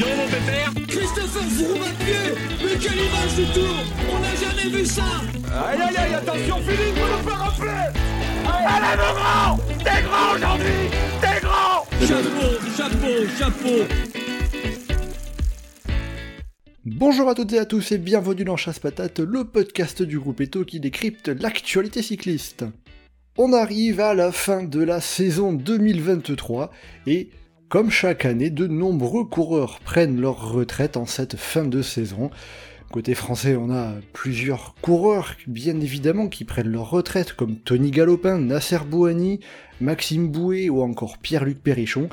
Dis donc, mon pépère. Christopher pied Mais quelle image du tour On n'a jamais vu ça. Aïe aïe aïe, attention Philippe, vous nous faire rappeler Allez mon grand. T'es grand aujourd'hui. T'es grand. Chapeau, chapeau, chapeau. Bonjour à toutes et à tous et bienvenue dans Chasse Patate, le podcast du groupe Eto qui décrypte l'actualité cycliste. On arrive à la fin de la saison 2023 et comme chaque année, de nombreux coureurs prennent leur retraite en cette fin de saison. Côté français, on a plusieurs coureurs, bien évidemment, qui prennent leur retraite, comme Tony Galopin, Nasser Bouhani, Maxime Bouet ou encore Pierre-Luc Perrichon.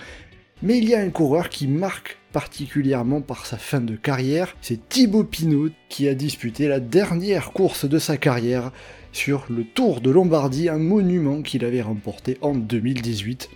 Mais il y a un coureur qui marque particulièrement par sa fin de carrière, c'est Thibaut Pinot qui a disputé la dernière course de sa carrière sur le Tour de Lombardie, un monument qu'il avait remporté en 2018.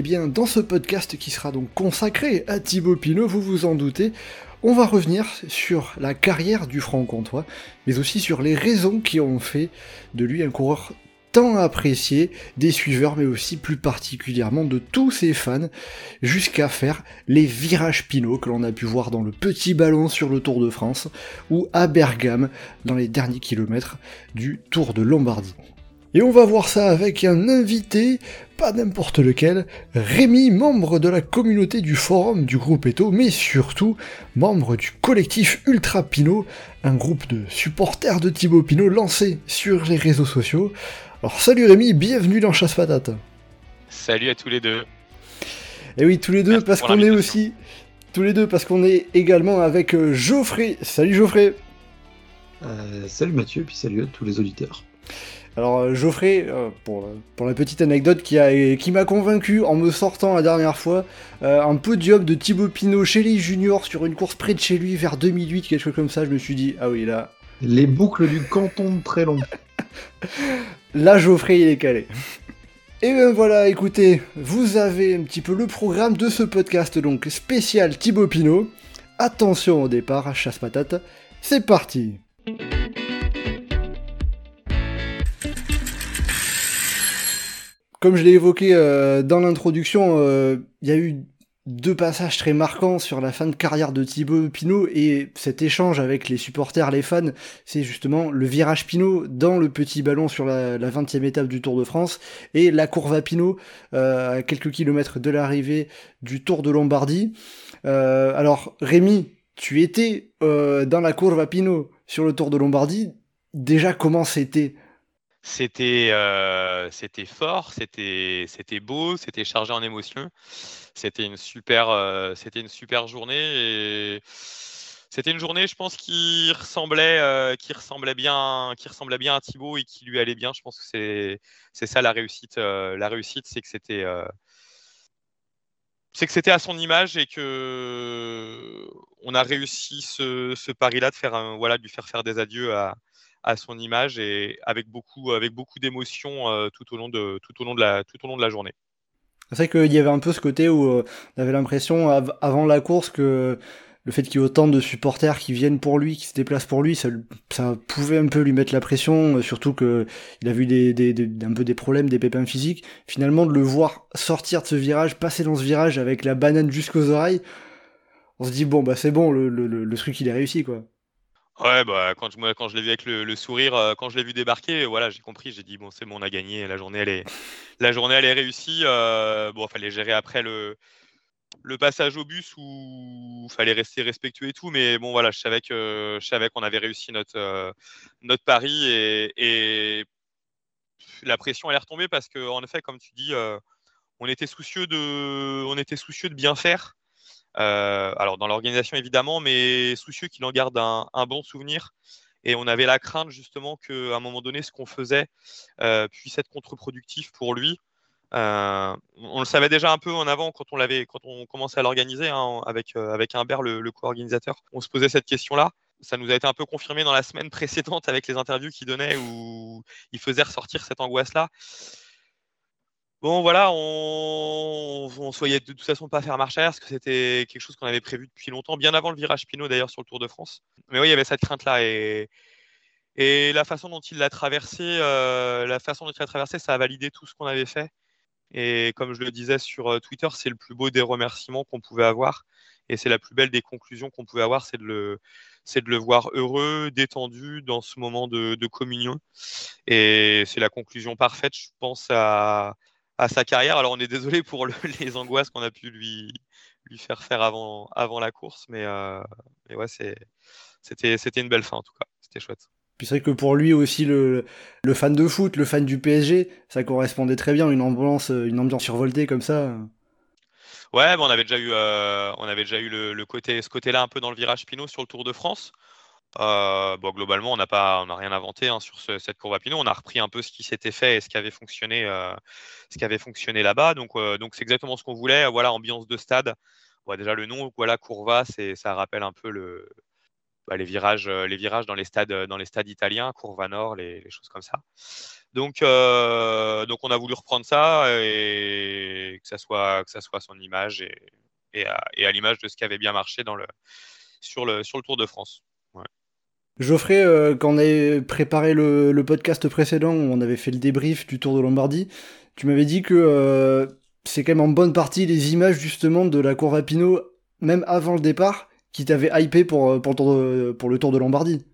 Eh bien, dans ce podcast qui sera donc consacré à Thibaut Pinot, vous vous en doutez, on va revenir sur la carrière du franc-comtois, mais aussi sur les raisons qui ont fait de lui un coureur tant apprécié des suiveurs, mais aussi plus particulièrement de tous ses fans, jusqu'à faire les virages Pinot que l'on a pu voir dans le petit ballon sur le Tour de France, ou à Bergame dans les derniers kilomètres du Tour de Lombardie. Et on va voir ça avec un invité, pas n'importe lequel, Rémi, membre de la communauté du forum du groupe Eto, mais surtout membre du collectif Ultra Pinot, un groupe de supporters de Thibaut Pinot lancé sur les réseaux sociaux. Alors salut Rémi, bienvenue dans Chasse Patate. Salut à tous les deux. Et oui, tous les deux, parce qu'on est aussi... Tous les deux, parce qu'on est également avec euh, Geoffrey. Salut Geoffrey. Euh, salut Mathieu, puis salut à tous les auditeurs. Alors euh, Geoffrey, euh, pour, pour, la petite anecdote qui, a, qui m'a convaincu en me sortant la dernière fois, euh, un podium de Thibaut Pinot chez les juniors sur une course près de chez lui vers 2008, quelque chose comme ça, je me suis dit, ah oui là... Les boucles du canton très long. là Geoffrey il est calé. Et bien voilà, écoutez, vous avez un petit peu le programme de ce podcast donc spécial Thibaut Pinot. Attention au départ, chasse patate, c'est parti Comme je l'ai évoqué euh, dans l'introduction, il euh, y a eu deux passages très marquants sur la fin de carrière de Thibaut Pinot et cet échange avec les supporters, les fans, c'est justement le virage Pinot dans le petit ballon sur la, 20e étape du Tour de France et la courbe à Pinot euh, à quelques kilomètres de l'arrivée du Tour de Lombardie. alors Rémi, tu étais dans la courbe à Pinot sur le Tour de Lombardie. Déjà, comment c'était c'était euh, c'était fort, c'était beau, c'était chargé en émotions. C'était une super euh, une super journée c'était une journée, je pense, qui ressemblait euh, qui ressemblait bien qui ressemblait bien à Thibaut et qui lui allait bien. Je pense que c'est ça la réussite. la réussite, c'est que c'était c'est que c'était à son image et que on a réussi ce, pari-là de faire un, voilà lui faire faire des adieux à à son image et avec beaucoup, avec d'émotions euh, tout, au long de, la, journée. C'est vrai qu'il y avait un peu ce côté où euh, on avait l'impression avant la course que le fait qu'il y ait autant de supporters qui viennent pour lui, qui se déplacent pour lui, ça, pouvait un peu lui mettre la pression, euh, surtout que il a vu des, un peu des problèmes, des pépins physiques. Finalement, de le voir sortir de ce virage, passer dans ce virage avec la banane jusqu'aux oreilles, on se dit bon bah c'est bon, le truc il est réussi quoi. Ouais, bah, quand, je l'ai vu avec le, sourire, euh, quand je l'ai vu débarquer, voilà, j'ai compris, j'ai dit, bon, c'est bon, on a gagné, la journée, elle est, la journée, est réussie. Euh, bon, il fallait gérer après le, passage au bus où il fallait rester respectueux et tout, mais bon, voilà, je savais que je savais qu'on avait réussi notre, euh, pari et, la pression, elle est retombée parce que, en effet, comme tu dis, on était soucieux de bien faire. Euh, alors dans l'organisation évidemment, mais soucieux qu'il en garde un, bon souvenir. Et on avait la crainte justement qu'à un moment donné, ce qu'on faisait euh, puisse être contre-productif pour lui. Euh, on le savait déjà un peu en avant quand on l'avait, quand on commençait à l'organiser hein, avec avec Humbert, le, le co-organisateur. On se posait cette question-là. Ça nous a été un peu confirmé dans la semaine précédente avec les interviews qu'il donnait où il faisait ressortir cette angoisse-là. Bon, voilà, on, on souhaitait de toute façon pas faire marche arrière parce que c'était quelque chose qu'on avait prévu depuis longtemps, bien avant le virage Pinot d'ailleurs sur le Tour de France. Mais oui, il y avait cette crainte-là et, et la façon dont il l'a traversé, euh, la façon dont il l'a traversé, ça a validé tout ce qu'on avait fait. Et comme je le disais sur euh, Twitter, c'est le plus beau des remerciements qu'on pouvait avoir. Et c'est la plus belle des conclusions qu'on pouvait avoir, c'est de le, c'est de le voir heureux, détendu dans ce moment de, communion. Et c'est la conclusion parfaite, je pense, à, à, sa carrière. Alors on est désolé pour les angoisses qu'on a pu lui, lui faire faire avant, avant la course, mais, euh, mais ouais, c'était, c'était une belle fin en tout cas. C'était chouette. Puis c'est vrai que pour lui aussi, le, le, fan de foot, le fan du PSG, ça correspondait très bien, une ambiance, une ambiance survoltée comme ça. Ouais, on avait déjà eu, euh, on avait déjà eu le, côté, ce côté-là un peu dans le virage Pinot sur le Tour de France. Euh, globalement, on n'a pas, on rien inventé hein, sur cette courbe à Pinot. On a repris un peu ce qui s'était fait et ce qui avait fonctionné, euh, ce qui avait fonctionné là-bas. Donc, donc c'est exactement ce qu'on voulait. Voilà, ambiance de stade. déjà le nom, voilà, Courva, c'est, ça rappelle un peu bah, les, virages, euh, dans les stades, dans les stades italiens, Courva Nord, les, choses comme ça. Donc, euh, donc on a voulu reprendre ça et que ça soit, que son image et, à, l'image de ce qui avait bien marché sur le Tour de France. Geoffrey, euh, quand on avait préparé le, podcast précédent où on avait fait le débrief du Tour de Lombardie, tu m'avais dit que c'est quand même en bonne partie les images justement de la courbe à Pinot, même avant le départ, qui t'avait hypé pour, euh, le Tour de Lombardie.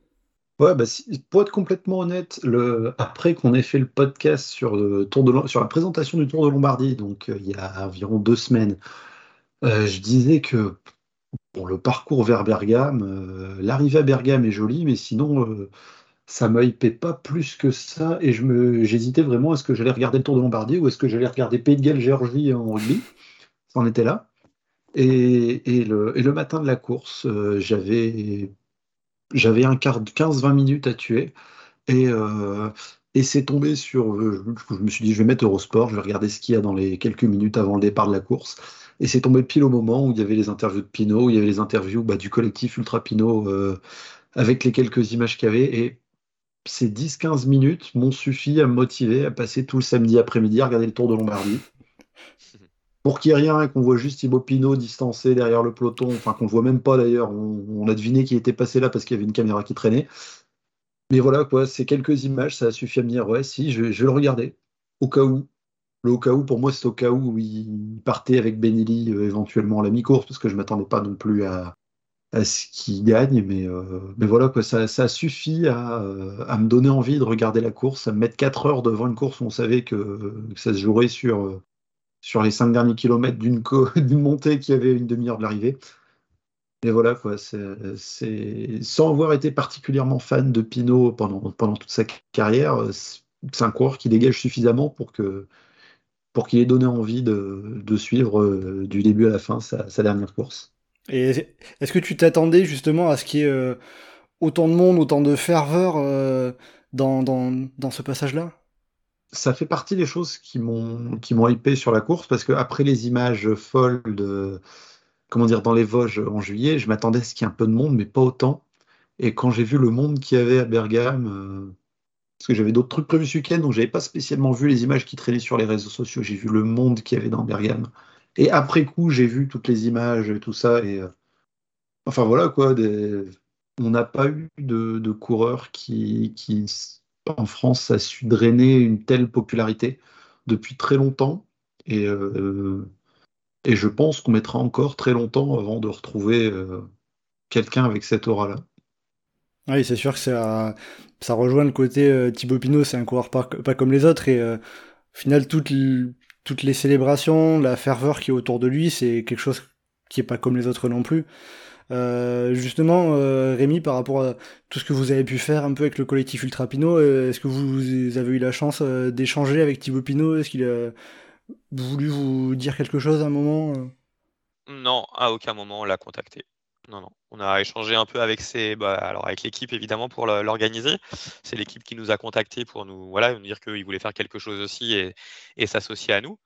Ouais, bah, pour être complètement honnête, le, après qu'on ait fait le podcast sur, la présentation du Tour de Lombardie, donc euh, il y a environ deux semaines, euh, je disais que le parcours vers Bergame, l'arrivée à Bergame est jolie, mais sinon, ça ne hypé pas plus que ça. Et j'hésitais vraiment est-ce que j'allais regarder le Tour de Lombardie ou est-ce que j'allais regarder Pays de Galles, Géorgie en rugby? Ça en était là. Et, le, matin de la course, euh, j'avais un quart de 15-20 minutes à tuer. Et, euh, c'est tombé sur. Euh, je, me suis dit, je vais mettre Eurosport, je vais regarder ce qu'il y a dans les quelques minutes avant le départ de la course. Et c'est tombé pile au moment où il y avait les interviews de Pinot, où il y avait les interviews bah, du collectif Ultra Pinot avec les quelques images qu'il y avait. Et ces 10-15 minutes m'ont suffi à me motiver à passer tout le samedi après-midi à regarder le Tour de Lombardie pour qu'il n'y ait rien et qu'on voit juste Thibaut Pinot distancé derrière le peloton, enfin qu'on ne voit même pas d'ailleurs, on, a deviné qu'il était passé là parce qu'il y avait une caméra qui traînait. Mais voilà, quoi, ces quelques images, ça a suffi à me dire, ouais, si, je, vais le regarder, au cas où. Au cas où, pour moi, c'est au cas où il partait avec Benelli euh, éventuellement à la mi-course, parce que je ne m'attendais pas non plus à, ce qu'il gagne, mais, euh, mais voilà, quoi, ça, ça a suffi à, euh, à, me donner envie de regarder la course, à me mettre 4 heures devant une course où on savait que, ça se jouerait sur sur les cinq derniers kilomètres d'une montée qui avait une demi-heure de l'arrivée. Et voilà, quoi, c'est sans avoir été particulièrement fan de Pinot pendant, pendant toute sa carrière, c'est un coureur qui dégage suffisamment pour que pour qu'il ait donné envie de, de suivre euh, du début à la fin sa, dernière course. Et est-ce que tu t'attendais justement à ce qu'il y ait euh, autant de monde, autant de ferveur euh, dans, dans, dans ce passage-là? Ça fait partie des choses qui m'ont qui m'ont hypé sur la course parce que après les images folles de comment dire dans les Vosges en juillet, je m'attendais à ce qu'il y ait un peu de monde, mais pas autant. Et quand j'ai vu le monde qu'il y avait à Bergame, parce que j'avais d'autres trucs prévus ce week-end, donc j'avais pas spécialement vu les images qui traînaient sur les réseaux sociaux. J'ai vu le monde qu'il y avait dans Bergame. Et après coup, j'ai vu toutes les images et tout ça. Et euh, enfin voilà quoi, on n'a pas eu de, coureurs qui, en France, a su drainer une telle popularité depuis très longtemps. Et, euh, je pense qu'on mettra encore très longtemps avant de retrouver euh, quelqu'un avec cette aura-là. Oui, c'est sûr que ça, ça rejoint le côté euh, Thibaut Pinot, c'est un coureur pas, comme les autres. Et au final, toutes, toutes les célébrations, la ferveur qui est autour de lui, c'est quelque chose qui est pas comme les autres non plus. Euh, justement, euh, Rémi, par rapport à tout ce que vous avez pu faire un peu avec le collectif Ultra Pinot, euh, est-ce que vous avez eu la chance d'échanger avec Thibaut Pinot? Est-ce qu'il a voulu vous dire quelque chose à un moment Non, à aucun moment on l'a contacté. Non, non. On a échangé un peu avec ses, bah, alors avec l'équipe évidemment pour l'organiser. C'est l'équipe qui nous a contactés pour nous, voilà, nous dire qu'il voulait faire quelque chose aussi et, s'associer à nous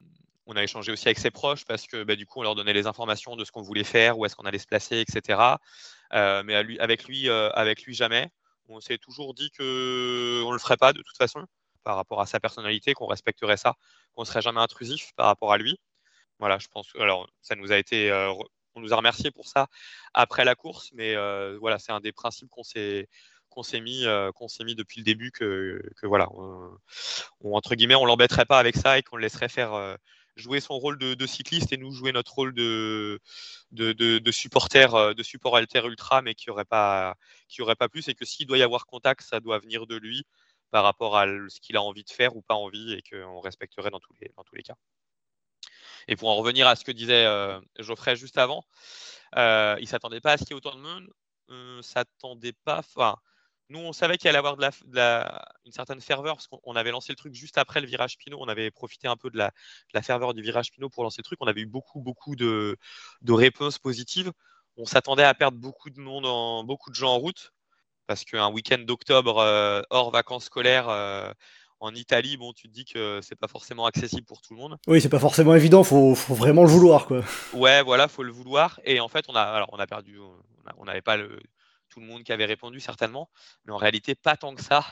on a échangé aussi avec ses proches parce que bah, du coup, on leur donnait les informations de ce qu'on voulait faire, où est-ce qu'on allait se placer, etc. Euh, mais avec, lui, euh, avec lui, jamais. On s'est toujours dit qu'on ne le ferait pas de toute façon par rapport à sa personnalité, qu'on respecterait ça, qu'on serait jamais intrusif par rapport à lui. Voilà, je pense. Alors, ça nous a été. Euh, on nous a remercié pour ça après la course, mais voilà, c'est un des principes qu'on s'est qu'on s'est mis, depuis le début que, voilà, on, entre guillemets, on l'embêterait pas avec ça et qu'on le laisserait faire jouer son rôle de, cycliste et nous jouer notre rôle de, de, de supporter, de support alter ultra, mais qui aurait pas, aurait pas plus, et que s'il doit y avoir contact, ça doit venir de lui par rapport à ce qu'il a envie de faire ou pas envie, et qu'on respecterait dans tous les cas. Et pour en revenir à ce que disait euh, Geoffrey juste avant, euh, il ne s'attendait pas à ce qu'il y ait autant de monde. S'attendait pas. Enfin, nous, on savait qu'il allait avoir une certaine ferveur parce qu'on avait lancé le truc juste après le virage Pinot. On avait profité un peu de la, ferveur du virage Pinot pour lancer le truc. On avait eu beaucoup, beaucoup de, réponses positives. On s'attendait à perdre beaucoup de monde, beaucoup de gens en route parce qu'un week-end d'octobre euh, hors vacances scolaires euh, en Italie, bon, tu te dis que c'est pas forcément accessible pour tout le monde. Oui, c'est pas forcément évident, faut, faut vraiment le vouloir, quoi. Ouais, voilà, faut le vouloir. Et en fait, on a, alors, on a perdu, on n'avait pas le, tout le monde qui avait répondu certainement, mais en réalité pas tant que ça.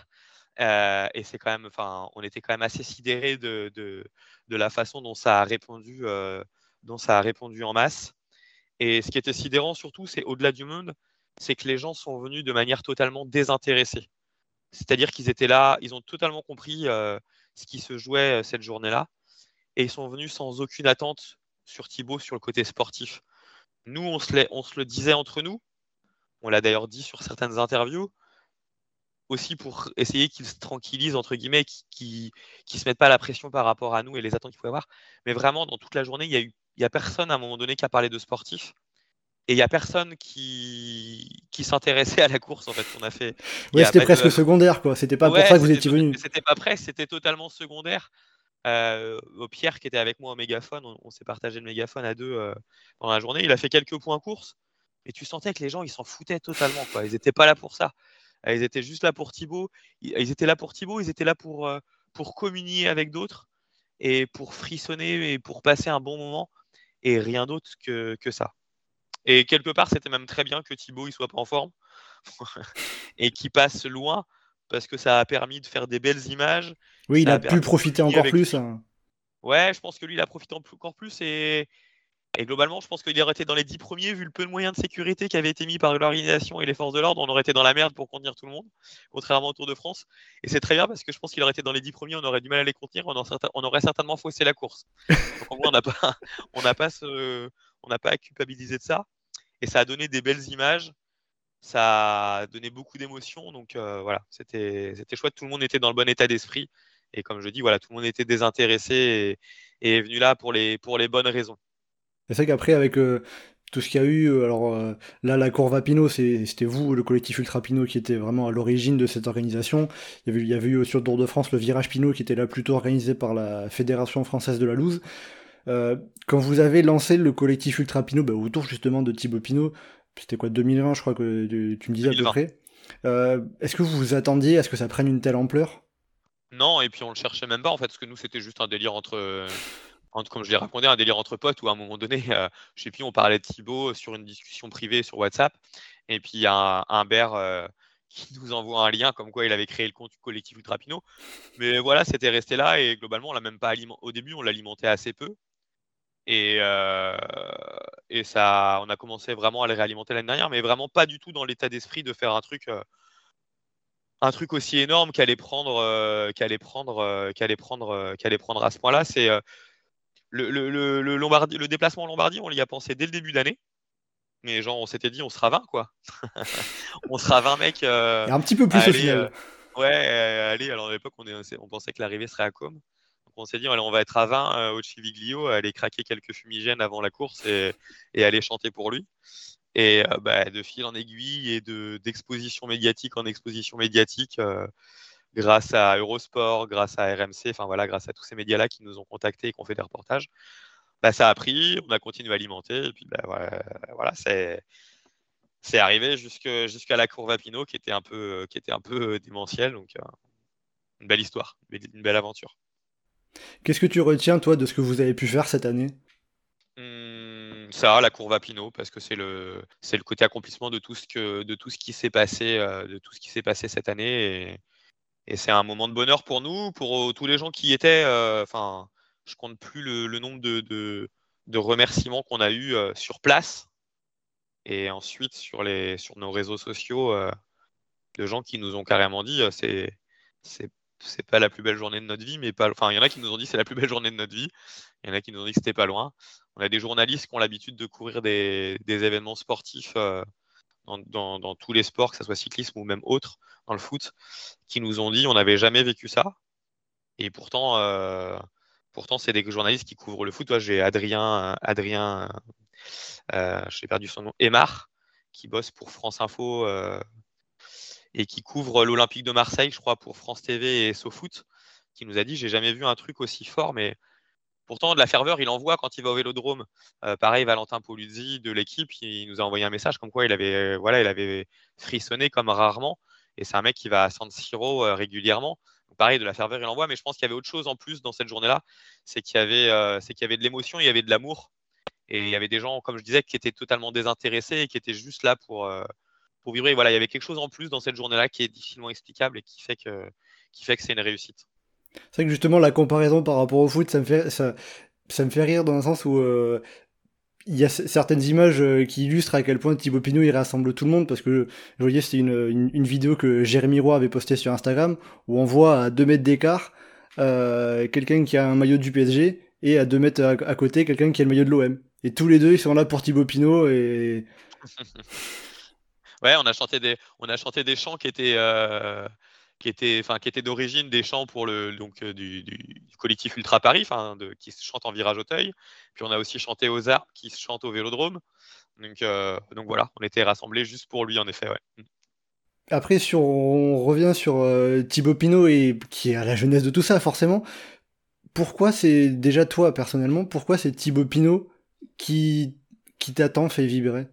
Euh, et c'est quand même, enfin, on était quand même assez sidérés de, de, de, la façon dont ça a répondu, dont ça a répondu en masse. Et ce qui était sidérant surtout, c'est au-delà du monde, c'est que les gens sont venus de manière totalement désintéressée. C'est-à-dire qu'ils étaient là, ils ont totalement compris euh, ce qui se jouait euh, cette journée-là, et ils sont venus sans aucune attente sur Thibaut sur le côté sportif. Nous, on se, le disait entre nous, on l'a d'ailleurs dit sur certaines interviews, aussi pour essayer qu'ils se tranquillisent, entre guillemets, qu'ils ne se mettent pas la pression par rapport à nous et les attentes qu'il faut avoir. Mais vraiment, dans toute la journée, il n'y a personne à un moment donné qui a parlé de sportif. Et il n'y a personne qui, qui s'intéressait à la course, en fait, qu'on a fait. Oui, c'était presque secondaire, quoi. C'était pas pour ça que vous étiez venu. C'était pas prêt, c'était totalement secondaire. Euh, Pierre, qui était avec moi au mégaphone, on, s'est partagé le mégaphone à deux euh, pendant la journée. Il a fait quelques points course. Et tu sentais que les gens, ils s'en foutaient totalement, quoi. Ils n'étaient pas là pour ça. Euh, ils étaient juste là pour Thibaut. Ils étaient là pour Thibaut, ils étaient là pour, euh, pour communier avec d'autres et pour frissonner et pour passer un bon moment. Et rien d'autre que, que ça. Et quelque part, c'était même très bien que Thibaut ne soit pas en forme et qu'il passe loin parce que ça a permis de faire des belles images. Oui, il a, pu profiter encore plus. Hein. Ouais, je pense que lui, il a profité encore plus et, et globalement, je pense qu'il aurait été dans les dix premiers, vu le peu de moyens de sécurité qui avaient été mis par l'organisation et les forces de l'ordre, on aurait été dans la merde pour contenir tout le monde, contrairement au Tour de France. Et c'est très bien parce que je pense qu'il aurait été dans les dix premiers, on aurait du mal à les contenir, on, on aurait certainement faussé la course. Donc au moins, on n'a pas, on n'a pas, ce, on n'a pas à culpabiliser de ça et ça a donné des belles images. Ça a donné beaucoup d'émotions. Donc euh, voilà, c'était chouette. Tout le monde était dans le bon état d'esprit. Et comme je dis, voilà, tout le monde était désintéressé et, est venu là pour les, pour les bonnes raisons. C'est vrai qu'après, avec euh, tout ce qu'il y a eu, euh, alors là, la Courva Pinot, c'était vous, le collectif Ultra Pinot, qui était vraiment à l'origine de cette organisation. Il y, avait, il y avait eu sur le Tour de France le Virage Pinot, qui était là plutôt organisé par la Fédération française de la Louse. Euh, quand vous avez lancé le collectif Ultra Pinot, bah, autour justement de Thibaut Pinot, c'était quoi, 2020, je crois que tu me disais à peu près. Euh, est-ce que vous vous attendiez à ce que ça prenne une telle ampleur? Non, et puis on le cherchait même pas en fait, parce que nous c'était juste un délire entre, entre comme je l'ai raconté, un délire entre potes où à un moment donné, euh, je sais plus, on parlait de Thibaut sur une discussion privée sur WhatsApp, et puis il y a un, un qui nous envoie un lien comme quoi il avait créé le compte collectif Ultra Pinot. Mais voilà, c'était resté là et globalement, on l'a même pas alimenté. Au début, on l'alimentait assez peu. Et, euh, et ça, on a commencé vraiment à les réalimenter l'année dernière, mais vraiment pas du tout dans l'état d'esprit de faire un truc, euh, un truc aussi énorme qu'allait prendre, euh, qu'allait prendre, qu'allait prendre, qu'allait prendre à ce point-là. C'est le, le, le, Lombardie, le déplacement en Lombardie, on y a pensé dès le début d'année. Mais genre, on s'était dit, on sera 20, quoi. on sera 20 mecs. un petit peu plus au final. ouais, allez, alors à l'époque, on, on pensait que l'arrivée serait à Com on s'est dit, on va être à 20 euh, au Chiviglio, aller craquer quelques fumigènes avant la course et, aller chanter pour lui. Et euh, bah, de fil en aiguille et d'exposition médiatique en exposition médiatique, euh, grâce à Eurosport, grâce à RMC, enfin voilà, grâce à tous ces médias-là qui nous ont contactés et qui ont fait des reportages, bah, ça a pris, on a continué à alimenter, et puis bah, voilà, c'est c'est arrivé jusqu'à la courbe à Pinot qui était un peu, qui était un peu démentielle. Donc, une belle histoire, une belle aventure. Qu'est-ce que tu retiens, toi, de ce que vous avez pu faire cette année? Mmh, Ça, la courbe à Pinot, parce que c'est le, le côté accomplissement de tout ce, que, de tout ce qui s'est passé, euh, ce passé cette année. Et, c'est un moment de bonheur pour nous, pour euh, tous les gens qui y étaient. Euh, enfin, je compte plus le, nombre de, de, de, remerciements qu'on a eu sur place. Et ensuite, sur, les, sur nos réseaux sociaux, de gens qui nous ont carrément dit c'est, c'est c'est pas la plus belle journée de notre vie, mais pas. Enfin, il y en a qui nous ont dit c'est la plus belle journée de notre vie. Il y en a qui nous ont dit que c'était pas loin. On a des journalistes qui ont l'habitude de couvrir des, événements sportifs euh, dans, tous les sports, que ce soit cyclisme ou même autre, dans le foot, qui nous ont dit on n'avait jamais vécu ça. Et pourtant, euh, pourtant c'est des journalistes qui couvrent le foot. J'ai Adrien, Adrien, euh, j'ai perdu son nom, Emar, qui bosse pour France Info et qui couvre l'Olympique de Marseille, je crois, pour France TV et SoFoot, qui nous a dit j'ai jamais vu un truc aussi fort, mais pourtant de la ferveur, il envoie quand il va au Vélodrome. Euh, pareil, Valentin Poluzzi de l'équipe, il nous a envoyé un message comme quoi il avait, voilà, il avait frissonné comme rarement, et c'est un mec qui va à San Siro euh, régulièrement. pareil, de la ferveur, il envoie, mais je pense qu'il y avait autre chose en plus dans cette journée-là, c'est qu'il y euh, qu'il y avait de l'émotion, il y avait de l'amour, et il y avait des gens, comme je disais, qui étaient totalement désintéressés et qui étaient juste là pour pour vibrer. Voilà, il y avait quelque chose en plus dans cette journée-là qui est difficilement explicable et qui fait que, qui fait que c'est une réussite. C'est vrai que justement, la comparaison par rapport au foot, ça me fait, ça, ça me fait rire dans un sens où euh, il y a certaines images euh, qui illustrent à quel point Thibaut Pinot il rassemble tout le monde parce que je voyais c'était une, une, vidéo que Jérémy Roy avait postée sur Instagram où on voit à 2 mètres d'écart euh, quelqu'un qui a un maillot du PSG et à 2 mètres à, à côté quelqu'un qui a le maillot de l'OM et tous les deux ils sont là pour Thibaut Pinot et Ouais, on a chanté des, on a chanté des chants qui étaient, euh, qui étaient, enfin, qui étaient d'origine des chants pour le, donc euh, du, collectif Ultra Paris, enfin, qui se chante en virage Auteuil. Puis on a aussi chanté aux arbres qui se chantent au Vélodrome. Donc, euh, donc voilà, on était rassemblés juste pour lui, en effet. Après, sur, on revient sur Thibaut Pinot et qui est à la jeunesse de tout ça, forcément. Pourquoi c'est déjà toi personnellement Pourquoi c'est Thibaut Pinot qui qui t'a tant fait vibrer?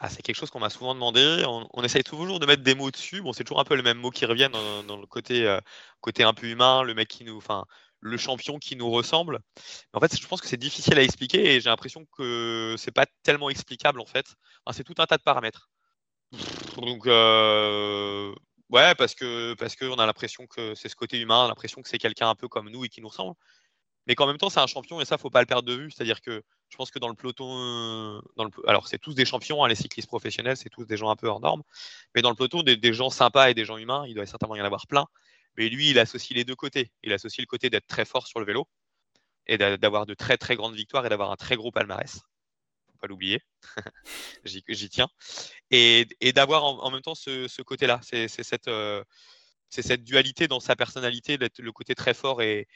Ah, c'est quelque chose qu'on m'a souvent demandé. On, essaye toujours de mettre des mots dessus. C'est toujours un peu les mêmes mots qui reviennent dans, le côté, euh, côté un peu humain, le mec qui nous, enfin, le champion qui nous ressemble. En fait, je pense que c'est difficile à expliquer et j'ai l'impression que c'est pas tellement explicable en fait. c'est tout un tas de paramètres. Donc, euh, ouais, parce que parce qu'on a l'impression que c'est ce côté humain, l'impression que c'est quelqu'un un peu comme nous et qui nous ressemble. Mais qu'en même temps, c'est un champion et ça, faut pas le perdre de vue. C'est-à-dire que je pense que dans le peloton, euh, alors c'est tous des champions, hein, les cyclistes professionnels, c'est tous des gens un peu hors normes. Mais dans le peloton, des, gens sympas et des gens humains, il doit certainement y en avoir plein. Mais lui, il associe les deux côtés. Il associe le côté d'être très fort sur le vélo et d'avoir de très très grandes victoires et d'avoir un très gros palmarès. Faut pas l'oublier. J'y tiens. Et, d'avoir en, même temps ce, côté-là. C'est cette, euh, cette dualité dans sa personnalité, d'être le côté très fort et,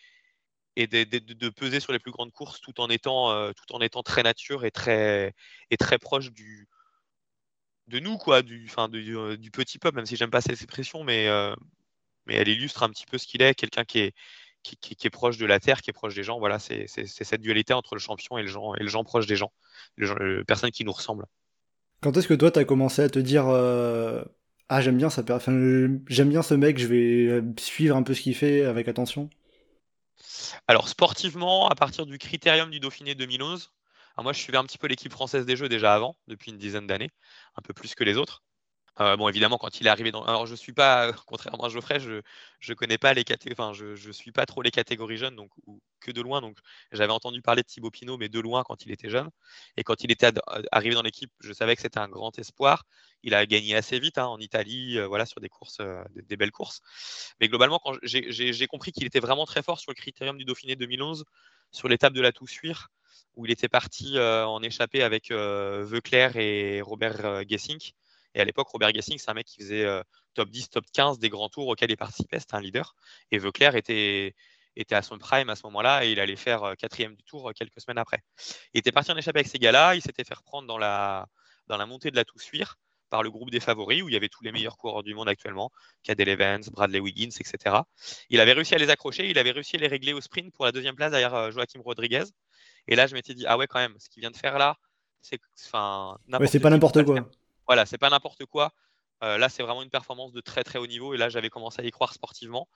et de, peser sur les plus grandes courses tout en étant, euh, tout en étant très nature et très, et très proche du, de nous, quoi, du, fin, euh, du petit peuple, même si j'aime pas cette expression, mais, euh, mais elle illustre un petit peu ce qu'il est, quelqu'un qui est, qui, qui, est proche de la terre, qui est proche des gens. Voilà, c'est cette dualité entre le champion et le gens, et le gens proche des gens, les personnes qui nous ressemblent. Quand est-ce que toi, tu as commencé à te dire Ah, j'aime bien, ça, j'aime bien ce mec, je vais suivre un peu ce qu'il fait avec attention alors, sportivement, à partir du critérium du Dauphiné 2011, moi, je suivais un petit peu l'équipe française des Jeux déjà avant, depuis une dizaine d'années, un peu plus que les autres. Euh, bon, évidemment, quand il est arrivé dans. Alors, je suis pas, contrairement à Geoffrey, je ne connais pas les catégories. Enfin, je, je suis pas trop les catégories jeunes, donc que de loin. Donc, j'avais entendu parler de Thibaut Pinot, mais de loin quand il était jeune. Et quand il était arrivé dans l'équipe, je savais que c'était un grand espoir. Il a gagné assez vite hein, en Italie, euh, voilà, sur des courses, euh, des, belles courses. Mais globalement, quand j'ai compris qu'il était vraiment très fort sur le critérium du Dauphiné 2011, sur l'étape de la Toussuire, où il était parti en échappée avec Veuclair et Robert Gessink et à l'époque, Robert Gessing, c'est un mec qui faisait euh, top 10, top 15 des grands tours auxquels il participait. C'était un leader. Et Veuclair était, était à son prime à ce moment-là et il allait faire euh, quatrième du tour euh, quelques semaines après. Il était parti en échappée avec ces gars-là. Il s'était fait reprendre dans la, dans la montée de la Toussuire par le groupe des favoris où il y avait tous les meilleurs coureurs du monde actuellement, Cadel Evans, Bradley Wiggins, etc. Il avait réussi à les accrocher, il avait réussi à les régler au sprint pour la deuxième place derrière Joachim Rodriguez. Et là, je m'étais dit, ah ouais, quand même, ce qu'il vient de faire là, c'est enfin, c'est pas n'importe quoi. Voilà, c'est pas n'importe quoi. Euh, là, c'est vraiment une performance de très très haut niveau. Et là, j'avais commencé à y croire sportivement.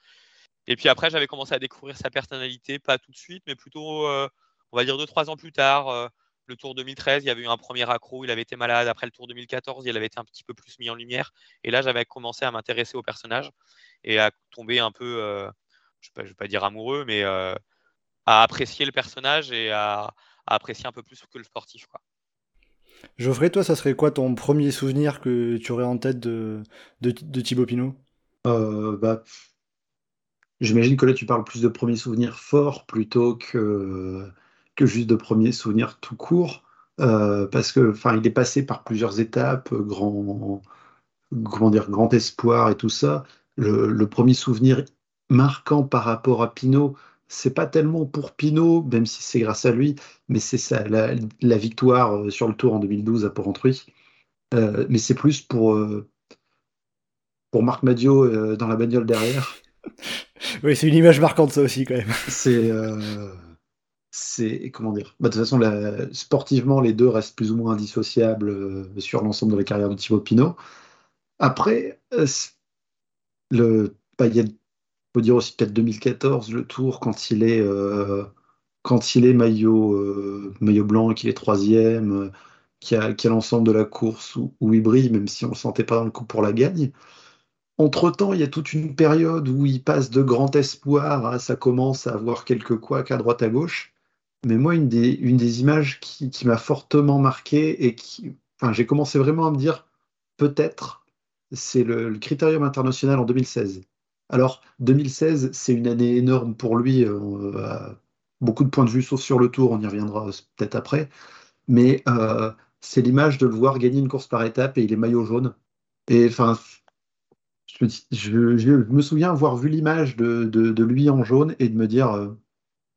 Et puis après, j'avais commencé à découvrir sa personnalité, pas tout de suite, mais plutôt, euh, on va dire, deux, trois ans plus tard. Euh, le Tour 2013, il y avait eu un premier accro, il avait été malade. Après le Tour 2014, il avait été un petit peu plus mis en lumière. Et là, j'avais commencé à m'intéresser au personnage et à tomber un peu, je ne vais, pas dire amoureux, mais à apprécier le personnage et à, apprécier un peu plus que le sportif. Geoffrey, toi, ça serait quoi ton premier souvenir que tu aurais en tête de, de, Thibaut Pinot? Euh, bah, j'imagine que là, tu parles plus de premiers souvenirs forts plutôt que, que juste de premiers souvenirs tout court. Euh, parce que, enfin, il est passé par plusieurs étapes, grand, comment dire, grand espoir et tout ça. Le, le premier souvenir marquant par rapport à Pinot, c'est pas tellement pour Pinot, même si c'est grâce à lui, mais c'est ça, la, la, victoire euh, sur le Tour en 2012 à Port-Entruy. Euh, mais c'est plus pour, euh, pour Marc Madio euh, dans la bagnole derrière. oui, c'est une image marquante, ça aussi, quand même. C'est. C'est comment dire? Bah, De toute façon, la, sportivement, les deux restent plus ou moins indissociables sur l'ensemble de la carrière de Thibaut Pinot. Après, le, bah, il y a dire aussi peut-être 2014, le tour, quand il est, euh, quand il est maillot, euh, maillot blanc qu'il est troisième, euh, qui a, qui a l'ensemble de la course où, il brille, même si on ne le sentait pas dans le coup pour la gagne. Entre-temps, il y a toute une période où il passe de grand espoir à ça commence à avoir quelques couacs à droite à gauche. Mais moi, une des, une des images qui, m'a fortement marqué et qui, enfin, j'ai commencé vraiment à me dire peut-être, c'est le Critérium international en 2016 alors, 2016, c'est une année énorme pour lui, euh, beaucoup de points de vue, sauf sur le tour, on y reviendra peut-être après. Mais euh, c'est l'image de le voir gagner une course par étape et il est maillot jaune. Et enfin, je, je, je, me souviens avoir vu l'image de, de, de, lui en jaune et de me dire, euh,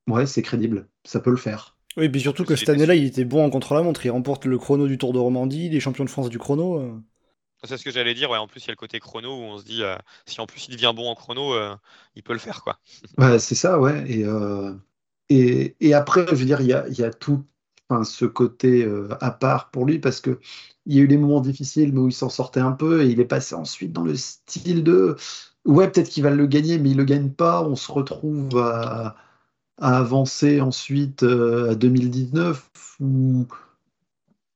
ouais, c'est crédible, ça peut le faire. Oui, et puis surtout que cette année-là, il était bon en contre-la-montre. Il remporte le chrono du Tour de Romandie, les champions de France du chrono. C'est ce que j'allais dire. Ouais, en plus, il y a le côté chrono où on se dit, euh, si en plus il devient bon en chrono, euh, il peut le faire. quoi. Ouais, c'est ça, ouais. Et, euh, et, et, après, je veux dire, il y a, y a tout ce côté à part pour lui parce que il y a eu des moments difficiles, mais où il s'en sortait un peu et il est passé ensuite dans le style de ouais, peut-être qu'il va le gagner, mais il le gagne pas. On se retrouve à, avancer ensuite à 2019 où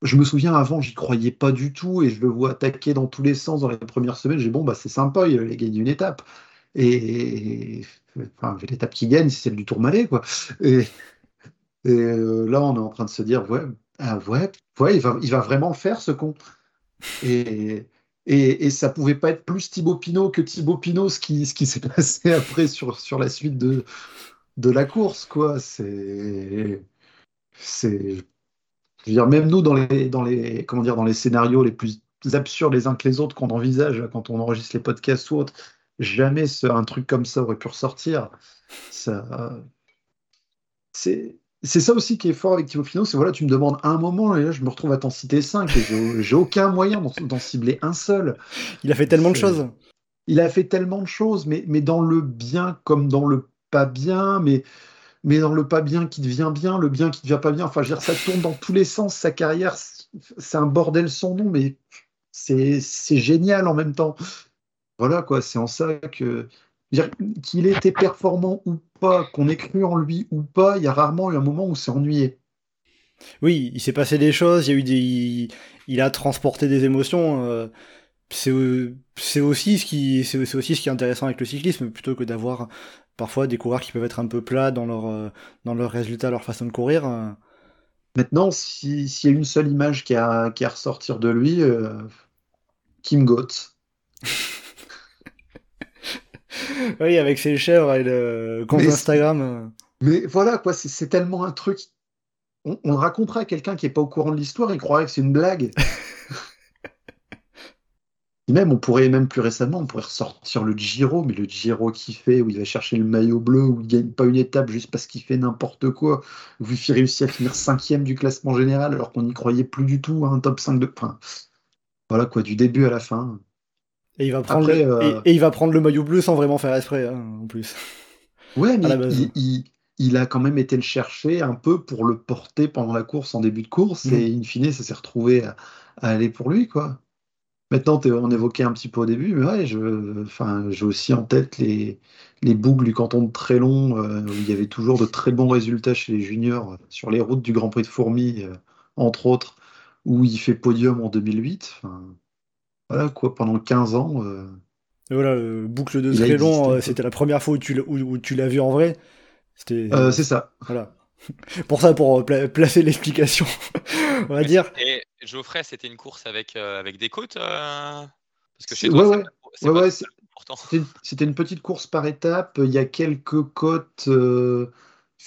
je me souviens avant, j'y croyais pas du tout et je le vois attaquer dans tous les sens dans les premières semaines. J'ai bon, bah c'est sympa, il a gagné une étape. Et, l'étape qui gagne, c'est celle du Tourmalet, quoi. Et, et euh, là, on est en train de se dire, ouais, ah, ouais, ouais il, va, il va vraiment faire ce con. Et, et, et, ça pouvait pas être plus Thibaut Pinot que Thibaut Pinot, ce qui, ce qui s'est passé après sur, sur la suite de, de la course, quoi. C'est. C'est je veux dire, même nous, dans les, dans les, comment dire, dans les scénarios les plus absurdes les uns que les autres qu'on envisage quand on enregistre les podcasts ou autres, jamais ce, un truc comme ça aurait pu ressortir. Ça, c'est, c'est ça aussi qui est fort avec Thibaut Pinot, c'est voilà, tu me demandes un moment, et là je me retrouve à t'en citer cinq, et j'ai, aucun moyen d'en, d'en, cibler un seul. Il a fait tellement de choses. Il a fait tellement de choses, mais, mais dans le bien comme dans le pas bien, mais mais dans le pas bien qui devient bien, le bien qui devient pas bien. Enfin, je veux dire, ça tourne dans tous les sens. Sa carrière, c'est un bordel son nom, mais c'est génial en même temps. Voilà, quoi, c'est en ça que. Qu'il ait été performant ou pas, qu'on ait cru en lui ou pas, il y a rarement eu un moment où c'est ennuyé. Oui, il s'est passé des choses, il y a eu des. Il a transporté des émotions. Euh c'est aussi ce qui c'est aussi ce qui est intéressant avec le cyclisme plutôt que d'avoir parfois des coureurs qui peuvent être un peu plats dans leur, euh, dans leurs résultats, leur façon de courir. Euh. Maintenant, s'il y a une seule image qui a, qui a à ressortir de lui, euh, Kim Goetz. oui, avec ses chèvres et le compte Instagram. Mais voilà, quoi, c'est tellement un truc. On, on raconterait à quelqu'un qui n'est pas au courant de l'histoire, il croirait que c'est une blague. Et même, on pourrait, même plus récemment, on pourrait ressortir le Giro, mais le Giro qu'il fait, où il va chercher le maillot bleu, où il gagne pas une étape juste parce qu'il fait n'importe quoi, où il réussit à finir cinquième du classement général alors qu'on n'y croyait plus du tout à un top 5 de. Enfin, voilà quoi, du début à la fin. Et il va prendre, Après, le, euh... et, et, il va prendre le maillot bleu sans vraiment faire esprit, hein, en plus. Ouais, mais il, il, il, a quand même été le chercher un peu pour le porter pendant la course, en début de course, mmh. et in fine, ça s'est retrouvé à, à aller pour lui, quoi. Maintenant, on évoquait un petit peu au début, mais ouais, je, enfin, j'ai aussi en tête les, les boucles du canton de Trélon, euh, où il y avait toujours de très bons résultats chez les juniors, euh, sur les routes du Grand Prix de Fourmi, euh, entre autres, où il fait podium en 2008. Enfin, voilà, quoi, pendant 15 ans. Euh, voilà, le boucle de Trélon, c'était la première fois où tu, où, où tu l'as vu en vrai. c'est ça. Voilà. pour ça, pour pla placer l'explication, on va dire. Et Geoffrey, c'était une course avec, euh, avec des côtes euh... Parce que chez ouais, toi, ouais. ouais, ouais pourtant. C'était une petite course par étape. Il y a quelques côtes. Euh,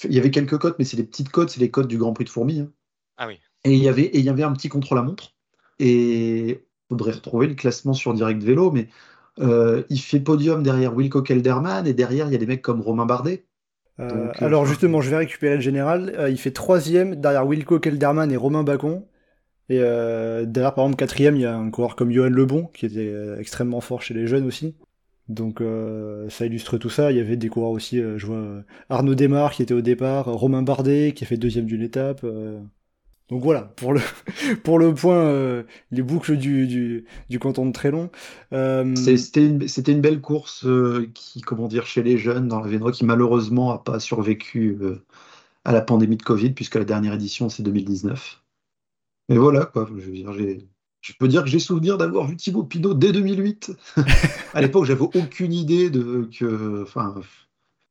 il y avait quelques côtes, mais c'est des petites côtes, c'est les côtes du Grand Prix de Fourmi. Hein. Ah oui. Et il y avait, et il y avait un petit contre-la-montre. Et il faudrait retrouver le classement sur Direct Vélo, mais euh, il fait podium derrière Wilco Kelderman et derrière il y a des mecs comme Romain Bardet. Euh, alors justement, je vais récupérer le général. il fait troisième derrière Wilco Kelderman et Romain Bacon. Et derrière, par exemple, quatrième, il y a un coureur comme Johan Lebon, qui était extrêmement fort chez les jeunes aussi. Donc euh, ça illustre tout ça. Il y avait des coureurs aussi, euh, je vois euh, Arnaud Desmar qui était au départ, Romain Bardet qui a fait deuxième d'une étape. Donc voilà, pour le, pour le point, les boucles du, du, du, canton de Trélon. C'était une, une, belle course qui, comment dire, chez les jeunes dans la Vénois qui malheureusement n'a pas survécu à la pandémie de Covid puisque la dernière édition c'est 2019. Mais voilà, quoi, je veux dire, j'ai je peux dire que j'ai souvenir d'avoir vu Thibaut Pinot dès 2008. à l'époque, j'avais aucune idée de que. Enfin,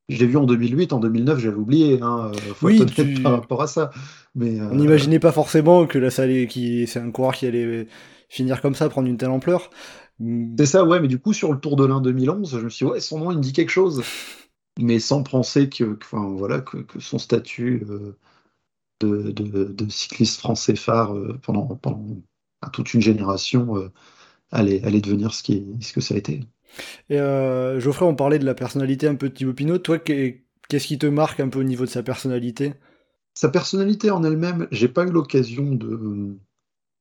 je l'ai vu en 2008, en 2009, j'avais oublié. Hein, oui, par rapport à ça. Mais, On n'imaginait pas forcément que là, ça allait, qui, c'est un coureur qui allait finir comme ça, prendre une telle ampleur. C'est ça, ouais, mais du coup, sur le Tour de l'Ain 2011, je me suis dit, ouais, son nom, il me dit quelque chose. Mais sans penser que, enfin, voilà, que, son statut euh, de, de, cycliste français phare euh, pendant, pendant toute une génération euh, allait, devenir ce, qui, ce que ça a été. Et euh, Geoffrey, on parlait de la personnalité un peu de Thibaut Pinot. Toi, qu'est-ce qui te marque un peu au niveau de sa personnalité? Sa personnalité en elle-même, j'ai pas eu l'occasion de.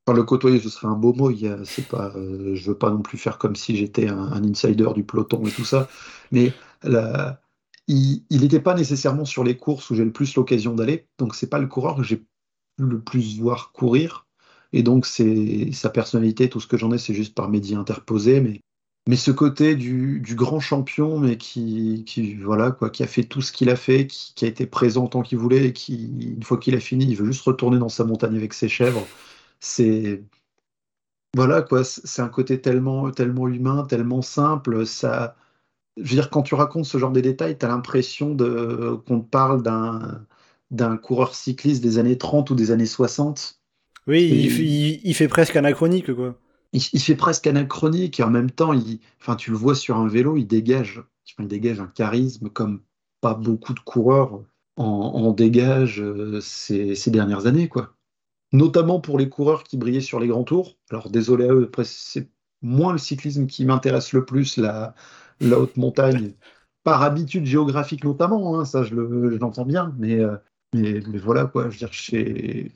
Enfin, le côtoyer, ce serait un beau mot. Il c'est pas, euh, je veux pas non plus faire comme si j'étais un, insider du peloton et tout ça. Mais il n'était pas nécessairement sur les courses où j'ai le plus l'occasion d'aller. Donc, c'est pas le coureur que j'ai le plus voir courir. Et donc, c'est sa personnalité, tout ce que j'en ai, c'est juste par médias interposés. Mais, ce côté du, grand champion, mais qui, qui, voilà, quoi, qui a fait tout ce qu'il a fait, qui, a été présent tant qu'il voulait, et qui, une fois qu'il a fini, il veut juste retourner dans sa montagne avec ses chèvres. C'est. Voilà, quoi, c'est un côté tellement, tellement humain, tellement simple. Ça. Je veux dire, quand tu racontes ce genre de détails, tu as l'impression de, qu'on te parle d'un, d'un coureur cycliste des années 30 ou des années 60 oui, il, fait presque anachronique, quoi. Il, fait presque anachronique et en même temps, il, enfin, tu le vois sur un vélo, il dégage, il dégage un charisme comme pas beaucoup de coureurs en, dégagent euh, ces, dernières années, quoi. Notamment pour les coureurs qui brillaient sur les grands tours. Alors désolé à eux, c'est moins le cyclisme qui m'intéresse le plus, la, la haute montagne, par habitude géographique notamment, hein, ça je l'entends bien, mais, euh, mais, mais, voilà quoi, je veux dire, chez,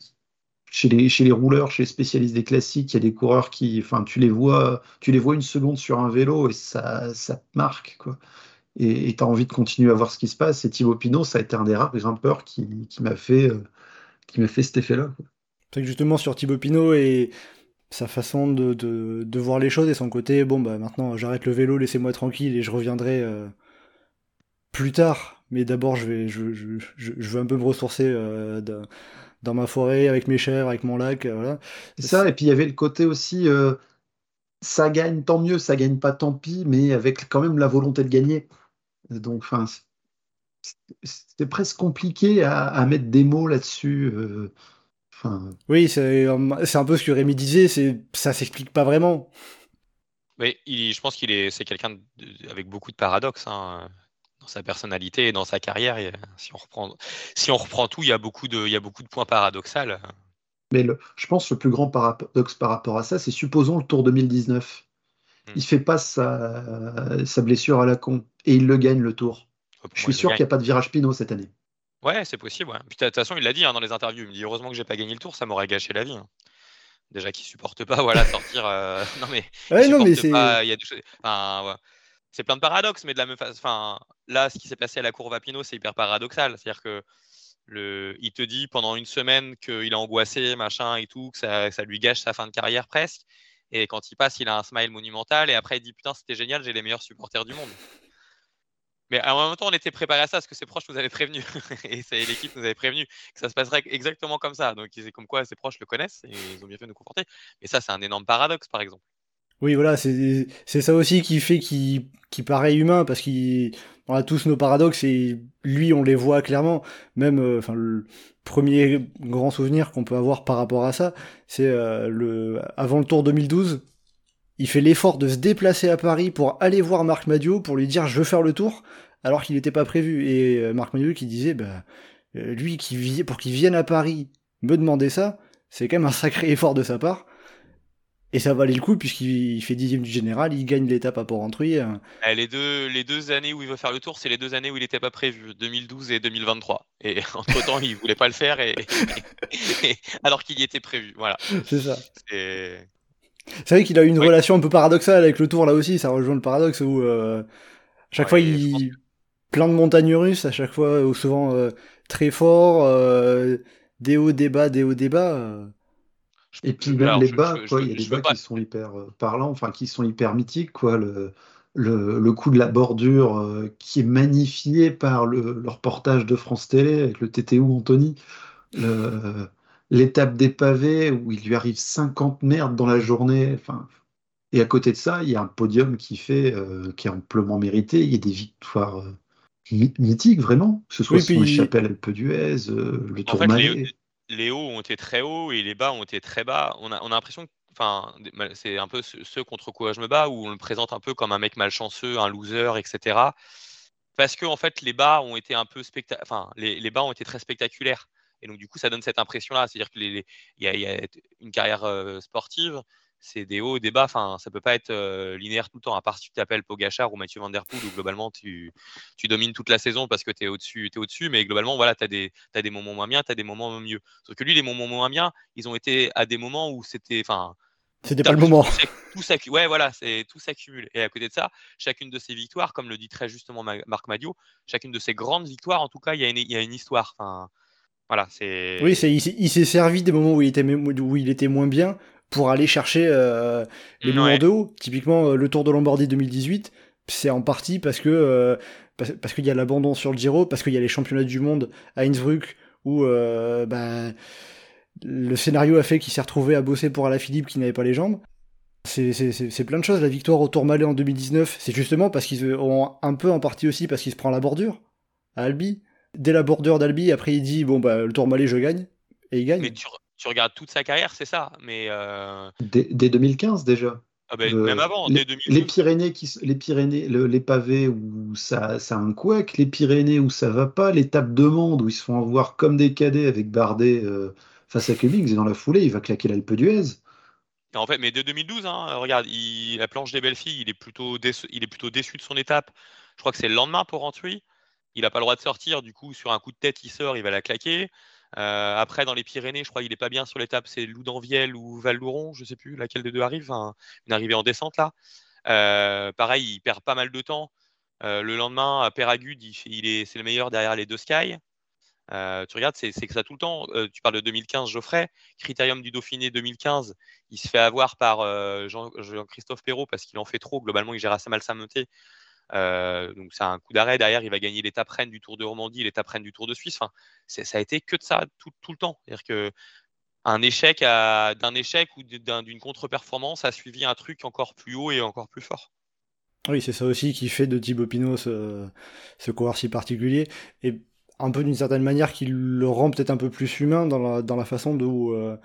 chez les, chez les rouleurs, chez les spécialistes des classiques, il y a des coureurs qui, enfin, tu les vois, tu les vois une seconde sur un vélo et ça, ça te marque, quoi. Et tu as envie de continuer à voir ce qui se passe. Et Thibaut Pinot, ça a été un des rares grimpeurs qui, m'a fait, euh, fait cet effet-là. C'est justement sur Thibaut Pinot et sa façon de, de, voir les choses et son côté, bon bah maintenant j'arrête le vélo, laissez-moi tranquille et je reviendrai euh, plus tard. Mais d'abord je vais, je, veux un peu me ressourcer euh, dans ma forêt, avec mes chèvres, avec mon lac. Euh, voilà. C'est ça, et puis il y avait le côté aussi, ça gagne, tant mieux, ça gagne pas, tant pis, mais avec quand même la volonté de gagner. Donc, enfin, c'était presque compliqué à, mettre des mots là-dessus. Euh, oui, c'est un peu ce que Rémi disait, ça s'explique pas vraiment. Mais je pense qu'il est, c'est quelqu'un avec beaucoup de paradoxes. Hein dans sa personnalité et dans sa carrière. si, on reprend, si on reprend tout, il y a beaucoup de, il y a beaucoup de points paradoxaux. Mais le, je pense que le plus grand paradoxe par rapport à ça, c'est supposons le Tour 2019. Hmm. Il fait pas sa, sa, blessure à la con et il le gagne le Tour. je suis sûr qu'il n'y a pas de virage Pinot cette année. Ouais, c'est possible. de toute façon, il l'a dit hein, dans les interviews. Il me dit heureusement que j'ai pas gagné le Tour, ça m'aurait gâché la vie. Hein. Déjà qu'il supporte pas, voilà, sortir. Euh, non mais. Ouais, non mais c'est. Il y a des choses. Enfin, c'est plein de paradoxes, mais de la même façon, enfin, là, ce qui s'est passé à la courbe à Pinot, c'est hyper paradoxal. C'est-à-dire que le, il te dit pendant une semaine qu'il est angoissé, machin et tout, que ça, ça, lui gâche sa fin de carrière presque. Et quand il passe, il a un smile monumental. Et après, il dit Putain, c'était génial, j'ai les meilleurs supporters du monde. Mais en même temps, on était préparé à ça parce que ses proches nous avaient prévenu. et l'équipe nous avait prévenu que ça se passerait exactement comme ça. Donc, c'est comme quoi ses proches le connaissent et ils ont bien fait de nous conforter. Mais ça, c'est un énorme paradoxe, par exemple. Oui, voilà, c'est ça aussi qui fait qu'il qui paraît humain, parce qu'on a tous nos paradoxes, et lui, on les voit clairement. Même, euh, enfin, le premier grand souvenir qu'on peut avoir par rapport à ça, c'est euh, le avant le Tour 2012, il fait l'effort de se déplacer à Paris pour aller voir Marc Madio pour lui dire je veux faire le tour, alors qu'il n'était pas prévu. Et euh, Marc Madio qui disait, bah, euh, lui, qui pour qu'il vienne à Paris me demander ça, c'est quand même un sacré effort de sa part. Et ça valait le coup puisqu'il fait dixième du général, il gagne l'étape à Port-Rentruy. Eh, les, deux, les deux années où il veut faire le tour, c'est les deux années où il n'était pas prévu, 2012 et 2023. Et entre-temps, il voulait pas le faire et, alors qu'il y était prévu. Voilà. C'est ça. C'est vrai qu'il a eu une relation un peu paradoxale avec le tour là aussi, ça rejoint le paradoxe où euh, à chaque fois il plein de montagnes russes, à chaque fois ou souvent euh, très fort, euh, des hauts, des bas, des hauts, des bas. Et puis même les bas, quoi, il y a des bas qui sont hyper parlants, enfin qui sont hyper mythiques, quoi. Le, le, coup de la bordure qui est magnifié par le, le, reportage de France Télé avec le TTU Anthony. Le, l'étape des pavés où il lui arrive 50 merdes dans la journée. Enfin, et à côté de ça, il y a un podium qui fait, euh, qui est amplement mérité. Il y a des victoires euh, mythiques vraiment, que ce soit sur les chapelles Alpe d'Huez, euh, le Tourmalet. Les, hauts ont été très hauts et les bas ont été très bas. On a, on a l'impression que Enfin, c'est un peu ceux contre quoi je me bats, où on le présente un peu comme un mec malchanceux, un loser, etc. Parce que en fait, les bas ont été un peu specta... enfin, les, les, bas ont été très spectaculaires. Et donc, du coup, ça donne cette impression-là. C'est-à-dire qu'il y, a une carrière sportive, c'est des hauts et des bas. Enfin, ça peut pas être linéaire tout le temps, à part si tu t'appelles Pogachar ou Mathieu Van Der Poel, où globalement, tu, tu domines toute la saison parce que tu es au-dessus. Es au-dessus, mais globalement, voilà, tu as, des, as des moments moins bien, tu as des moments mieux. Sauf que lui, les moments moins bien, ils ont été à des moments où c'était. Enfin, c'était pas le moment. Tout, ouais, voilà, c'est tout s'accumule. Et à côté de ça, chacune de ces victoires, comme le dit très justement Marc Madio, chacune de ces grandes victoires, en tout cas, il y, y, a une histoire. Enfin, voilà, c'est. Oui, c'est, il, s'est servi des moments où il était, où il était moins bien pour aller chercher euh, les moments de haut. Typiquement, euh, le Tour de Lombardie 2018, c'est en partie parce que euh, parce, qu'il y a l'abandon sur le Giro, parce qu'il y a les championnats du monde à Innsbruck où bah, le scénario a fait qu'il s'est retrouvé à bosser pour Alaphilippe qui n'avait pas les jambes. C'est, c'est, plein de choses. La victoire au Tourmalet en 2019, c'est justement parce qu'ils ont un peu en partie aussi parce qu'il se prend la bordure à Albi dès la bordure d'Albi, après il dit bon bah le Tourmalet je gagne et il gagne. Mais tu, regardes toute sa carrière, c'est ça. Mais euh, dès, 2015 déjà. Ah ben, même avant, les, dès les, Pyrénées, qui, les Pyrénées, les pavés où ça, ça a un couac, les Pyrénées où ça va pas, l'étape de monde où ils se font avoir comme des cadets avec Bardet euh, face à Cummings et dans la foulée il va claquer l'Alpe d'Huez. En fait, mais dès 2012, hein, regarde, la planche des belles filles, il est plutôt déçu, il est plutôt déçu de son étape. Je crois que c'est le lendemain pour Rentruy il n'a pas le droit de sortir, du coup, sur un coup de tête, il sort, il va la claquer. Euh, après, dans les Pyrénées, je crois qu'il n'est pas bien sur l'étape, c'est Loudanviel ou Val-Louron, je ne sais plus laquelle des deux arrive, une arrivée en descente là. Euh, pareil, il perd pas mal de temps. Euh, le lendemain, à Péragude, il, est, c'est le meilleur derrière les deux Sky. tu regardes, c'est, que ça tout le temps. tu parles de 2015, Geoffrey. Critérium du Dauphiné 2015, il se fait avoir par Jean, christophe Perrault parce qu'il en fait trop. Globalement, il gère assez mal sa montée. Euh, donc c'est un coup d'arrêt. Derrière, il va gagner l'étape reine du Tour de Romandie, l'étape reine du Tour de Suisse. Enfin, ça a été que de ça tout, le temps. C'est-à-dire que un échec d'un échec ou d'une contre-performance a suivi un truc encore plus haut et encore plus fort. Oui, c'est ça aussi qui fait de Thibaut Pinot ce, coureur si particulier. Et un peu d'une certaine manière qui le rend peut-être un peu plus humain dans la, dans la façon de. Euh,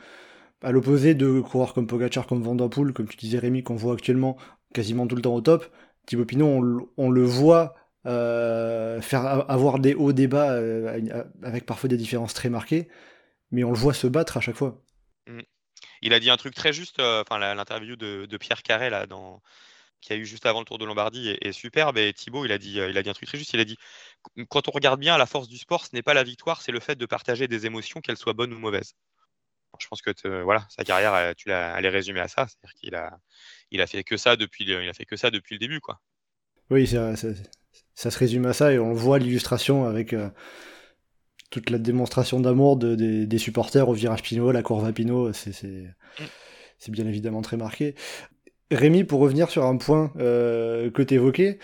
à l'opposé de coureurs comme Pogacar, comme Van Der Poel, comme tu disais Rémi, qu'on voit actuellement quasiment tout le temps au top, Thibaut Pinot, on, le voit euh, avoir des hauts débats euh, avec parfois des différences très marquées, mais on le voit se battre à chaque fois. Mm. Il a dit un truc très juste, euh, enfin l'interview de, Pierre Carré là, qui a eu juste avant le Tour de Lombardie est, superbe. Et Thibaut, il a, dit, il a dit un truc très juste. Il a dit quand on regarde bien, la force du sport, ce n'est pas la victoire, c'est le fait de partager des émotions, qu'elles soient bonnes ou mauvaises. Je pense que voilà, sa carrière, tu l'as, elle est résumée à ça, c'est-à-dire qu'il a, il a fait que ça depuis, il a fait que ça depuis le début, quoi. Oui, ça, ça, se résume à ça et on voit l'illustration avec euh, toute la démonstration d'amour des supporters au virage Pinot, la courbe à Pinot, mm. c'est bien évidemment très marqué. Rémi, pour revenir sur un point euh, que tu évoquais,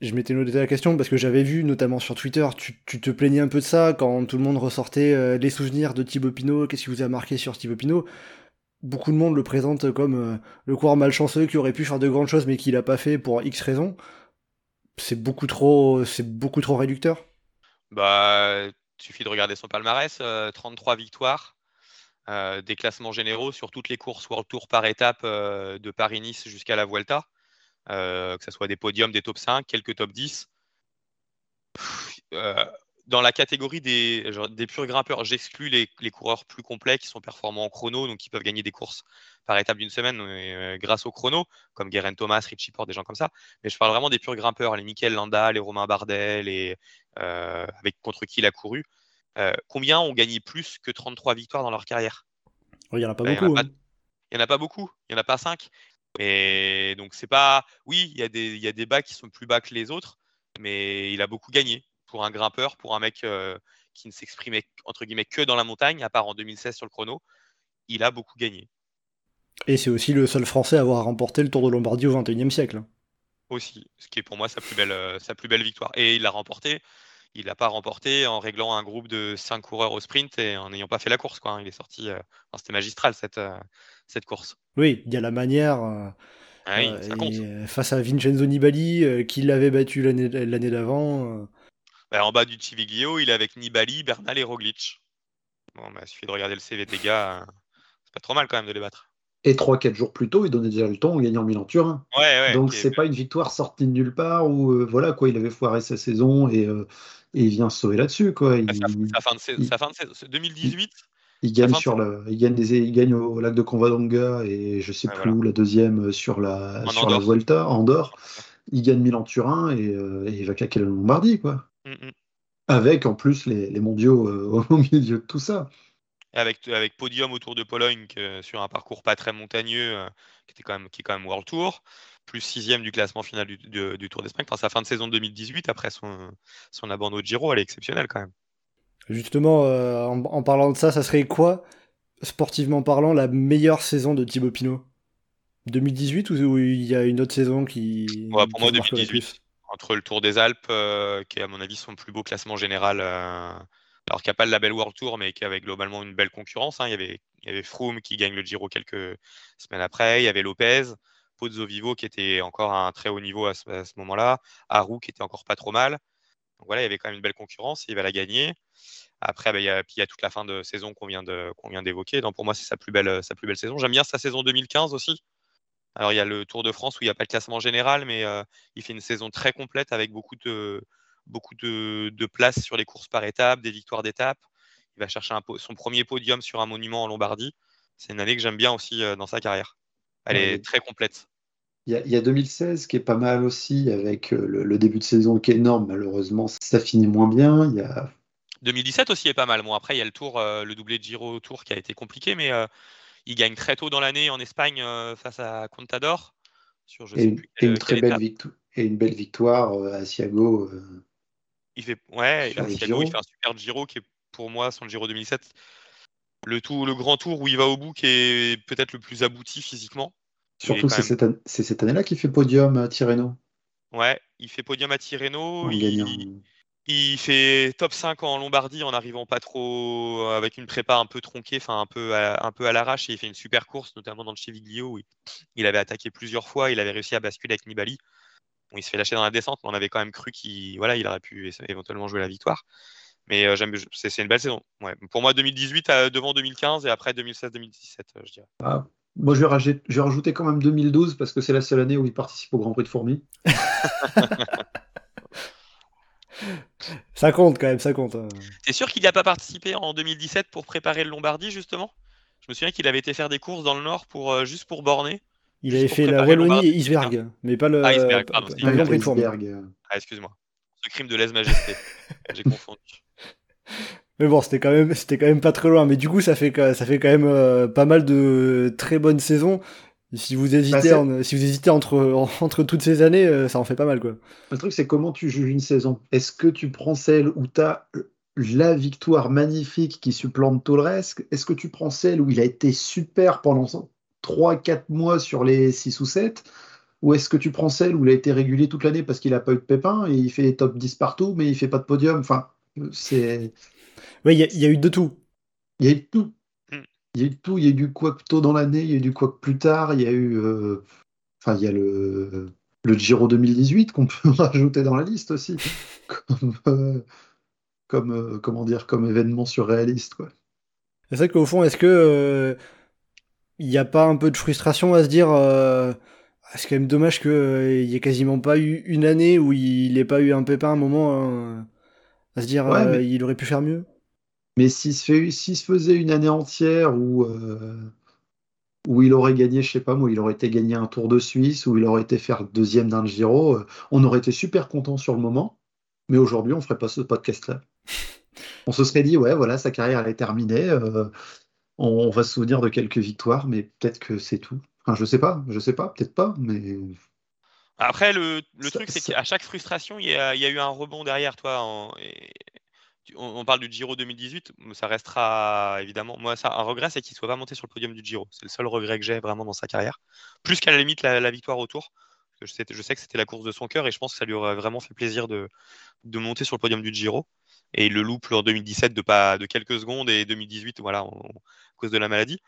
je m'étais noté la question parce que j'avais vu, notamment sur Twitter, tu, te plaignais un peu de ça quand tout le monde ressortait euh, les souvenirs de Thibaut Pinot, qu'est-ce qui vous a marqué sur Thibaut Pinot? Beaucoup de monde le présente comme euh, le coureur malchanceux qui aurait pu faire de grandes choses mais qui l'a pas fait pour X raisons. C'est beaucoup trop, c'est beaucoup trop réducteur. Bah, suffit de regarder son palmarès, 33 euh, victoires, des classements généraux sur toutes les courses World Tour par étape de Paris-Nice jusqu'à la Vuelta, que ce soit des podiums, des top 5, quelques top 10 dans la catégorie des, des purs grimpeurs, j'exclus les, coureurs plus complets qui sont performants en chrono, donc qui peuvent gagner des courses par étape d'une semaine euh, grâce au chrono, comme Guerin Thomas, Richie Port, des gens comme ça. Mais je parle vraiment des purs grimpeurs, les Michael Landa, les Romain Bardet, les, euh, avec contre qui il a couru. Euh, combien ont gagné plus que 33 victoires dans leur carrière? Il n'y en a pas beaucoup. Hein. Il n'y en a pas beaucoup, il n'y en a pas 5. Et donc c'est pas. Oui, il y, a des, il y a des bas qui sont plus bas que les autres, mais il a beaucoup gagné pour un grimpeur, pour un mec euh, qui ne s'exprimait entre guillemets que dans la montagne, à part en 2016 sur le chrono, il a beaucoup gagné. Et c'est aussi le seul Français à avoir remporté le Tour de Lombardie au XXIe siècle. Aussi, ce qui est pour moi sa plus belle, euh, sa plus belle victoire. Et il l'a remporté. Il l'a pas remporté en réglant un groupe de 5 coureurs au sprint et en n'ayant pas fait la course. Quoi. Hein. Il est sorti. Euh, c'était magistral cette, cette course. Oui, il y a la manière. Ah ça compte. face à Vincenzo Nibali, qui l'avait battu l'année d'avant. Bah, en bas du Civiglio, il est avec Nibali, Bernal et Roglic. Bon, bah, il suffit de regarder le CV des gars. Hein. C'est pas trop mal quand même de les battre. Et 3-4 jours plus tôt, il donnait déjà le temps en gagnant Milan-Turin. Ouais, ouais, Donc c'est pas une victoire sortie de nulle part où euh, voilà quoi, il avait foiré sa saison et, euh, et il vient se sauver là-dessus quoi. Il, sa, fin de saison, sa fin de saison 2018. Il, gagne sur le, il gagne des, il gagne au lac de Convadonga et je sais plus où la deuxième euh, sur la sur la Vuelta, Andorre. Il gagne Milan-Turin et, et, il va claquer la Lombardie quoi. Mm, mm. Avec en plus les, mondiaux euh, au milieu de tout ça. Avec, avec podium autour de Pologne sur un parcours pas très montagneux, euh, qui, était quand même, qui est quand même World Tour, plus sixième du classement final du, Tour d'Espagne. Enfin, sa fin de saison 2018, après son, son abandon de Giro, elle est exceptionnelle quand même. Justement, euh, en, parlant de ça, ça serait quoi, sportivement parlant, la meilleure saison de Thibaut Pinot? 2018 ou, il y a une autre saison qui. pour moi, 2018 entre le Tour des Alpes, euh, qui est à mon avis son plus beau classement général, euh, alors qu'il n'y a pas le label World Tour, mais qui avait globalement une belle concurrence. Hein. Il, y avait, il y avait Froome qui gagne le Giro quelques semaines après, il y avait Lopez, Pozzo Vivo qui était encore à un très haut niveau à ce, moment-là, Haru qui était encore pas trop mal. Donc voilà, il y avait quand même une belle concurrence, il va la gagner. Après, bah, il, y a, puis il y a toute la fin de saison qu'on vient, d'évoquer. Donc pour moi, c'est sa plus belle, sa plus belle saison. J'aime bien sa saison 2015 aussi. Alors, il y a le Tour de France où il n'y a pas de classement général, mais euh, il fait une saison très complète avec beaucoup de, beaucoup de, places sur les courses par étapes, des victoires d'étape. Il va chercher son premier podium sur un monument en Lombardie. C'est une année que j'aime bien aussi euh, dans sa carrière. Elle est très complète. Il y, a, 2016 qui est pas mal aussi, avec euh, le, début de saison qui est énorme. Malheureusement, ça finit moins bien. Il y a... 2017 aussi est pas mal. Bon, après, il y a le tour, le doublé de Giro Tour qui a été compliqué, mais il gagne très tôt dans l'année en Espagne euh, face à Contador. Sur, et, une très belle victoire, et une belle victoire euh, à Siago. Euh, il fait, ouais, il fait un super Giro qui est pour moi son Giro 2007. Le, tout, le grand tour où il va au bout qui est peut-être le plus abouti physiquement. Surtout, c'est cette, année-là qu'il fait podium à Tirreno. Ouais, il fait podium à Tirreno. Il, il fait top 5 en Lombardie en arrivant pas trop euh, avec une prépa un peu tronquée, enfin un peu à, un peu à l'arrache et il fait une super course, notamment dans le Cheviglio où il, avait attaqué plusieurs fois, il avait réussi à basculer avec Nibali. il se fait lâcher dans la descente, mais on avait quand même cru qu'il voilà, il aurait pu éventuellement jouer la victoire. Mais euh, c'est, une belle saison. Pour moi, 2018 euh, devant 2015 et après 2016-2017, je dirais. Ah, moi, je vais, rajouter, quand même 2012 parce que c'est la seule année où il participe au Grand Prix de Fourmi. ça compte quand même, ça compte. Hein. T'es sûr qu'il n'a pas participé en 2017 pour préparer le Lombardie justement? Je me souviens qu'il avait été faire des courses dans le Nord pour euh, juste pour borner. Il avait fait la Wallonie et Isberg, mais pas le. Ah, Isberg, pardon. de Ah, excuse-moi. Ce crime de lèse-majesté. J'ai confondu. Mais bon, c'était quand même, c'était quand même pas très loin. Mais du coup, ça fait, ça fait quand même euh, pas mal de très bonnes saisons. Si vous hésitez, bah, si vous hésitez entre, entre toutes ces années, euh, ça en fait pas mal. Quoi. Le truc, c'est comment tu juges une saison? Est-ce que tu prends celle où tu as la victoire magnifique qui supplante tout le reste Est-ce que tu prends celle où il a été super pendant 3-4 mois sur les 6 ou 7 Ou est-ce que tu prends celle où il a été régulier toute l'année parce qu'il n'a pas eu de pépin et il fait top 10 partout, mais il fait pas de podium? Enfin, c'est. Oui, il y, a eu de tout. Il y a eu de tout. Il y a eu tout, il y a eu du quack tôt dans l'année, il y a eu du quack plus tard, il y a eu. Euh, enfin, il y a le, le Giro 2018 qu'on peut rajouter dans la liste aussi, comme, euh, comme euh, comment dire, comme événement surréaliste. Quoi. C'est vrai qu'au fond, est-ce que il n'y a pas un peu de frustration à se dire c'est quand même dommage qu'il n'y ait quasiment pas eu une année où il n'ait pas eu un pépin un moment hein, à se dire il aurait pu faire mieux? Mais s'il se, se, faisait une année entière où, euh, où il aurait gagné, je sais pas moi, il aurait été gagné un Tour de Suisse, où il aurait été faire deuxième d'un Giro, euh, on aurait été super content sur le moment. Mais aujourd'hui, on ferait pas ce podcast-là. on se serait dit, ouais, voilà, sa carrière elle est terminée. Euh, on, va se souvenir de quelques victoires, mais peut-être que c'est tout. Enfin, je sais pas, je sais pas, peut-être pas, mais. Après, le, truc, c'est qu'à chaque frustration, il y, a, eu un rebond derrière toi. En, on, parle du Giro 2018, ça restera évidemment. Moi, ça, un regret, c'est qu'il ne soit pas monté sur le podium du Giro. C'est le seul regret que j'ai vraiment dans sa carrière. Plus qu'à la limite la, victoire au Tour. je, sais, que c'était la course de son cœur et je pense que ça lui aurait vraiment fait plaisir de, monter sur le podium du Giro. Et le loupe en 2017 de, de quelques secondes et 2018, voilà, à cause de la maladie.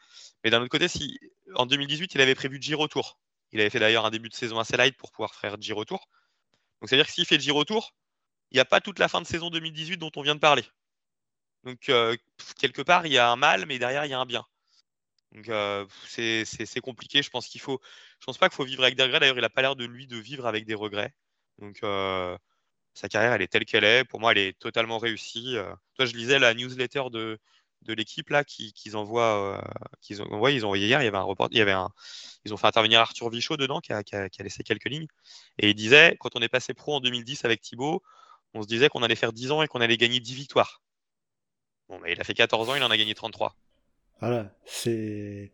Mais d'un autre côté, si en 2018, il avait prévu Giro Tour. Il avait fait d'ailleurs un début de saison assez light pour pouvoir faire Giro Tour. Donc, c'est-à-dire que s'il fait Giro Tour, il n'y a pas toute la fin de saison 2018 dont on vient de parler. Donc, euh, quelque part, il y a un mal, mais derrière, il y a un bien. Donc, euh, c'est compliqué. Je pense qu'il faut. Je pense pas qu'il faut vivre avec des regrets. D'ailleurs, il n'a pas l'air de lui de vivre avec des regrets. Donc, euh, sa carrière, elle est telle qu'elle est. Pour moi, elle est totalement réussie. toi, je lisais la newsletter de, de l'équipe là qu'ils envoient, ont ils ont hier. Il y avait un report, il y avait un, ils ont fait intervenir Arthur Vichot dedans qui a, qui a, laissé quelques lignes et il disait quand on est passé pro en 2010 avec Thibaut, on se disait qu'on allait faire 10 ans et qu'on allait gagner 10 victoires. Bon, mais il a fait 14 ans, il en a gagné 33. Voilà, c'est.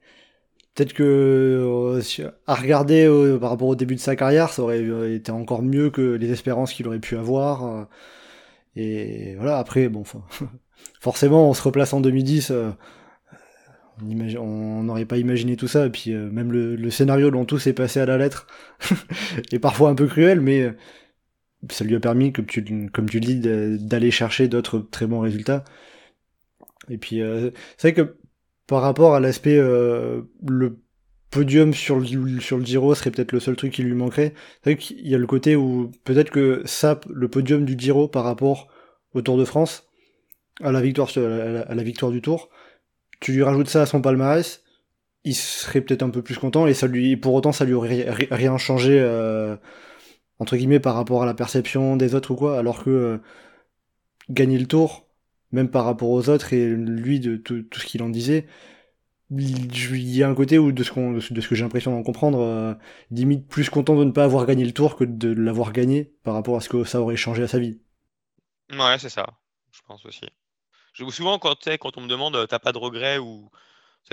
Peut-être que euh, à regarder euh, par rapport au début de sa carrière, ça aurait euh, été encore mieux que les espérances qu'il aurait pu avoir. et voilà, après, bon, forcément, on se replace en 2010. on n'aurait pas imaginé tout ça, et puis même le, le, scénario dont tout s'est passé à la lettre est parfois un peu cruel, mais ça lui a permis, comme tu, comme tu le dis, d'aller chercher d'autres très bons résultats. Et puis, euh, c'est vrai que par rapport à l'aspect, euh, le podium sur le, sur le Giro serait peut-être le seul truc qui lui manquerait. C'est vrai qu'il y a le côté où peut-être que ça, le podium du Giro par rapport au Tour de France, à la victoire, à la, victoire du Tour, tu lui rajoutes ça à son palmarès, il serait peut-être un peu plus content et ça lui, pour autant, ça lui aurait rien changé. Euh, entre guillemets par rapport à la perception des autres ou quoi, alors que euh, gagner le tour, même par rapport aux autres et lui de tout, ce qu'il en disait, il y a un côté où de ce, que j'ai l'impression d'en comprendre, euh, limite plus content de ne pas avoir gagné le tour que de l'avoir gagné par rapport à ce que ça aurait changé à sa vie. Ouais, c'est ça, je pense aussi. Je, souvent, quand, quand on me demande, t'as pas de regrets ou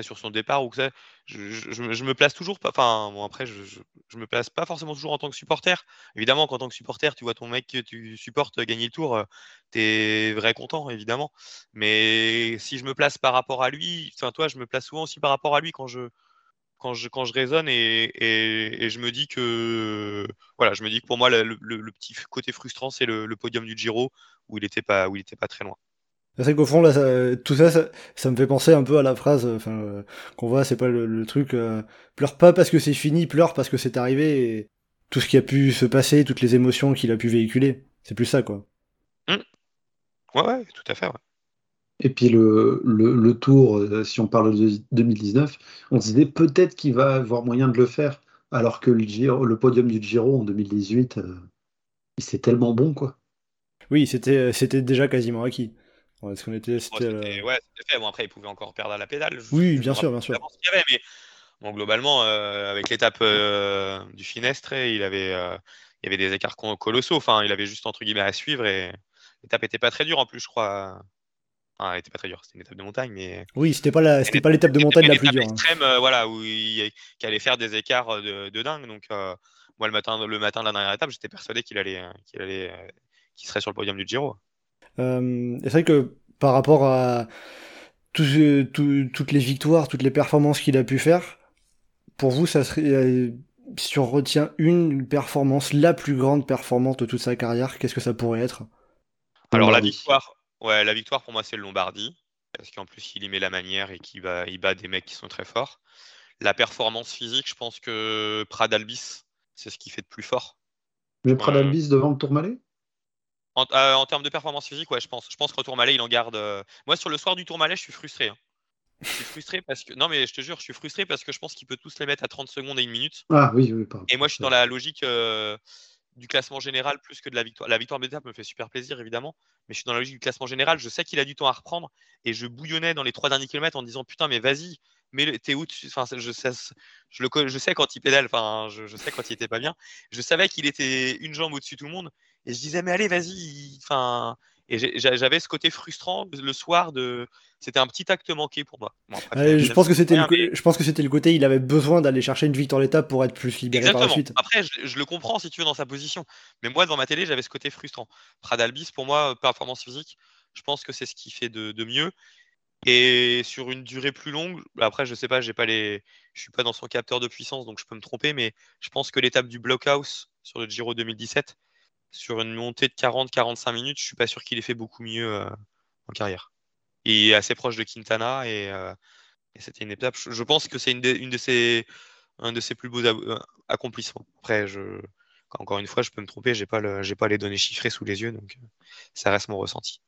sur son départ ou que je, je, me place toujours pas. Enfin, bon, après, je, me place pas forcément toujours en tant que supporter. Évidemment qu'en tant que supporter, tu vois ton mec que tu supportes gagner le tour, euh, tu es vrai content, évidemment. Mais si je me place par rapport à lui, enfin, toi, je me place souvent aussi par rapport à lui quand je, raisonne et, je me dis que voilà, je me dis que pour moi le, petit côté frustrant c'est le, podium du Giro où il était pas où il était pas très loin. C'est vrai qu'au fond, là, tout ça, ça, me fait penser un peu à la phrase enfin, euh, qu'on voit, c'est pas le, truc euh, pleure pas parce que c'est fini, pleure parce que c'est arrivé, et tout ce qui a pu se passer, toutes les émotions qu'il a pu véhiculer. C'est plus ça, quoi. Mmh. Ouais, ouais, tout à fait, ouais. Et puis le, le, tour, euh, si on parle de 2019, on se disait peut-être qu'il va avoir moyen de le faire, alors que le, Giro, le podium du Giro en 2018, c'est tellement bon, quoi. Oui, c'était déjà quasiment acquis. Est-ce qu'on était. C'était, ouais, c'était fait. Bon, après, il pouvait encore perdre à la pédale. oui, bien sûr, bien sûr. avait, mais bon, globalement, euh, avec l'étape euh, du Finestre, il avait, euh, il y avait des écarts colossaux. Enfin, il avait juste entre guillemets à suivre et l'étape était pas très dure en plus, je crois. Enfin, elle était pas très dure, c'était une étape de montagne, mais. Oui, c'était pas la, c'était pas l'étape de montagne la plus dure. Hein. Extrême, voilà, où il, allait faire des écarts de, de dingue. Donc, moi, le matin, le matin de la dernière étape, j'étais persuadé qu'il allait, qu'il allait, qu'il serait sur le podium du Giro. Euh, c'est vrai que par rapport à toutes les victoires, toutes les performances qu'il a pu faire, pour vous, ça serait, euh, si on retient une performance, la plus grande performance de toute sa carrière, qu'est-ce que ça pourrait être? Alors la victoire, ouais, la victoire pour moi c'est le Lombardie, parce qu'en plus il y met la manière et qu'il bat, il bat des mecs qui sont très forts. La performance physique, je pense que Pradalbis, c'est ce qui fait de plus fort. Mais Pradalbis devant le Tourmalet? Euh, en, termes de performance physique, ouais, je pense. Je pense que Tourmalet, il en garde. Euh, moi, sur le soir du Tourmalet, je suis frustré. Hein. Je suis frustré parce que. Non, mais je te jure, je suis frustré parce que je pense qu'il peut tous les mettre à 30 secondes et une minute. Ah oui, oui, pardon. Et moi, je suis dans la logique euh, du classement général plus que de la victoire. La victoire d'étape me fait super plaisir, évidemment, mais je suis dans la logique du classement général. Je sais qu'il a du temps à reprendre et je bouillonnais dans les trois derniers kilomètres en disant putain, mais vas-y, mais t'es où enfin, je, sais, je, le, je sais quand il pédale, enfin, je, je sais quand il était pas bien. Je savais qu'il était une jambe au-dessus de tout le monde et je disais, mais allez, vas-y, enfin. Et j'avais ce côté frustrant le soir de. C'était un petit acte manqué pour moi. je, pense que c'était le... je pense que c'était le côté, il avait besoin d'aller chercher une victoire d'étape pour être plus libéré par la suite. Après, je, le comprends si tu veux dans sa position. Mais moi, devant ma télé, j'avais ce côté frustrant. Pradalbis, pour moi, performance physique, je pense que c'est ce qui fait de, mieux. Et sur une durée plus longue, après, je sais pas, j'ai pas les, je suis pas dans son capteur de puissance, donc je peux me tromper, mais je pense que l'étape du Blockhouse sur le Giro 2017, sur une montée de 40-45 minutes, je suis pas sûr qu'il ait fait beaucoup mieux euh, en carrière. Il est assez proche de Quintana euh, et, c'était une étape. Je pense que c'est une, de ses, un de ses plus beaux euh, accomplissements. Après, je, encore une fois, je peux me tromper, j'ai pas, pas les données chiffrées sous les yeux, donc ça reste mon ressenti.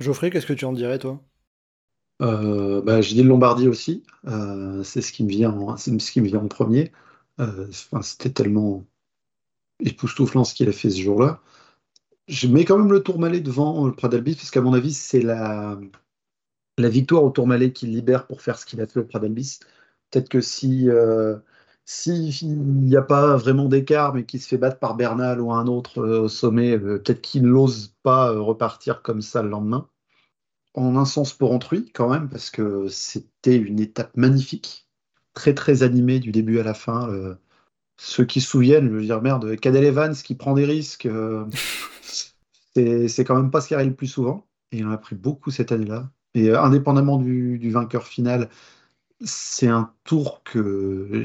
Geoffrey, qu'est-ce que tu en dirais, toi? Bah, J'ai dit le Lombardie aussi. c'est ce qui me vient, en, ce qui me vient en premier. C'était tellement époustouflant ce qu'il a fait ce jour-là. Je mets quand même le Tourmalet devant le Pradalbis, parce qu'à mon avis, c'est la, la victoire au Tourmalet qui libère pour faire ce qu'il a fait au Pradalbis. Peut-être que si euh, s'il n'y a pas vraiment d'écart, mais qu'il se fait battre par Bernal ou un autre euh, au sommet, euh, peut-être qu'il n'ose pas repartir comme ça le lendemain. En un sens pour autrui, quand même, parce que c'était une étape magnifique, très très animée du début à la fin ceux qui se souviennent, je veux dire, merde, Cadel Evans qui prend des risques, euh, c'est quand même pas ce qui arrive le plus souvent. Et il en a pris beaucoup cette année-là. Et euh, indépendamment du, vainqueur final, c'est un tour que,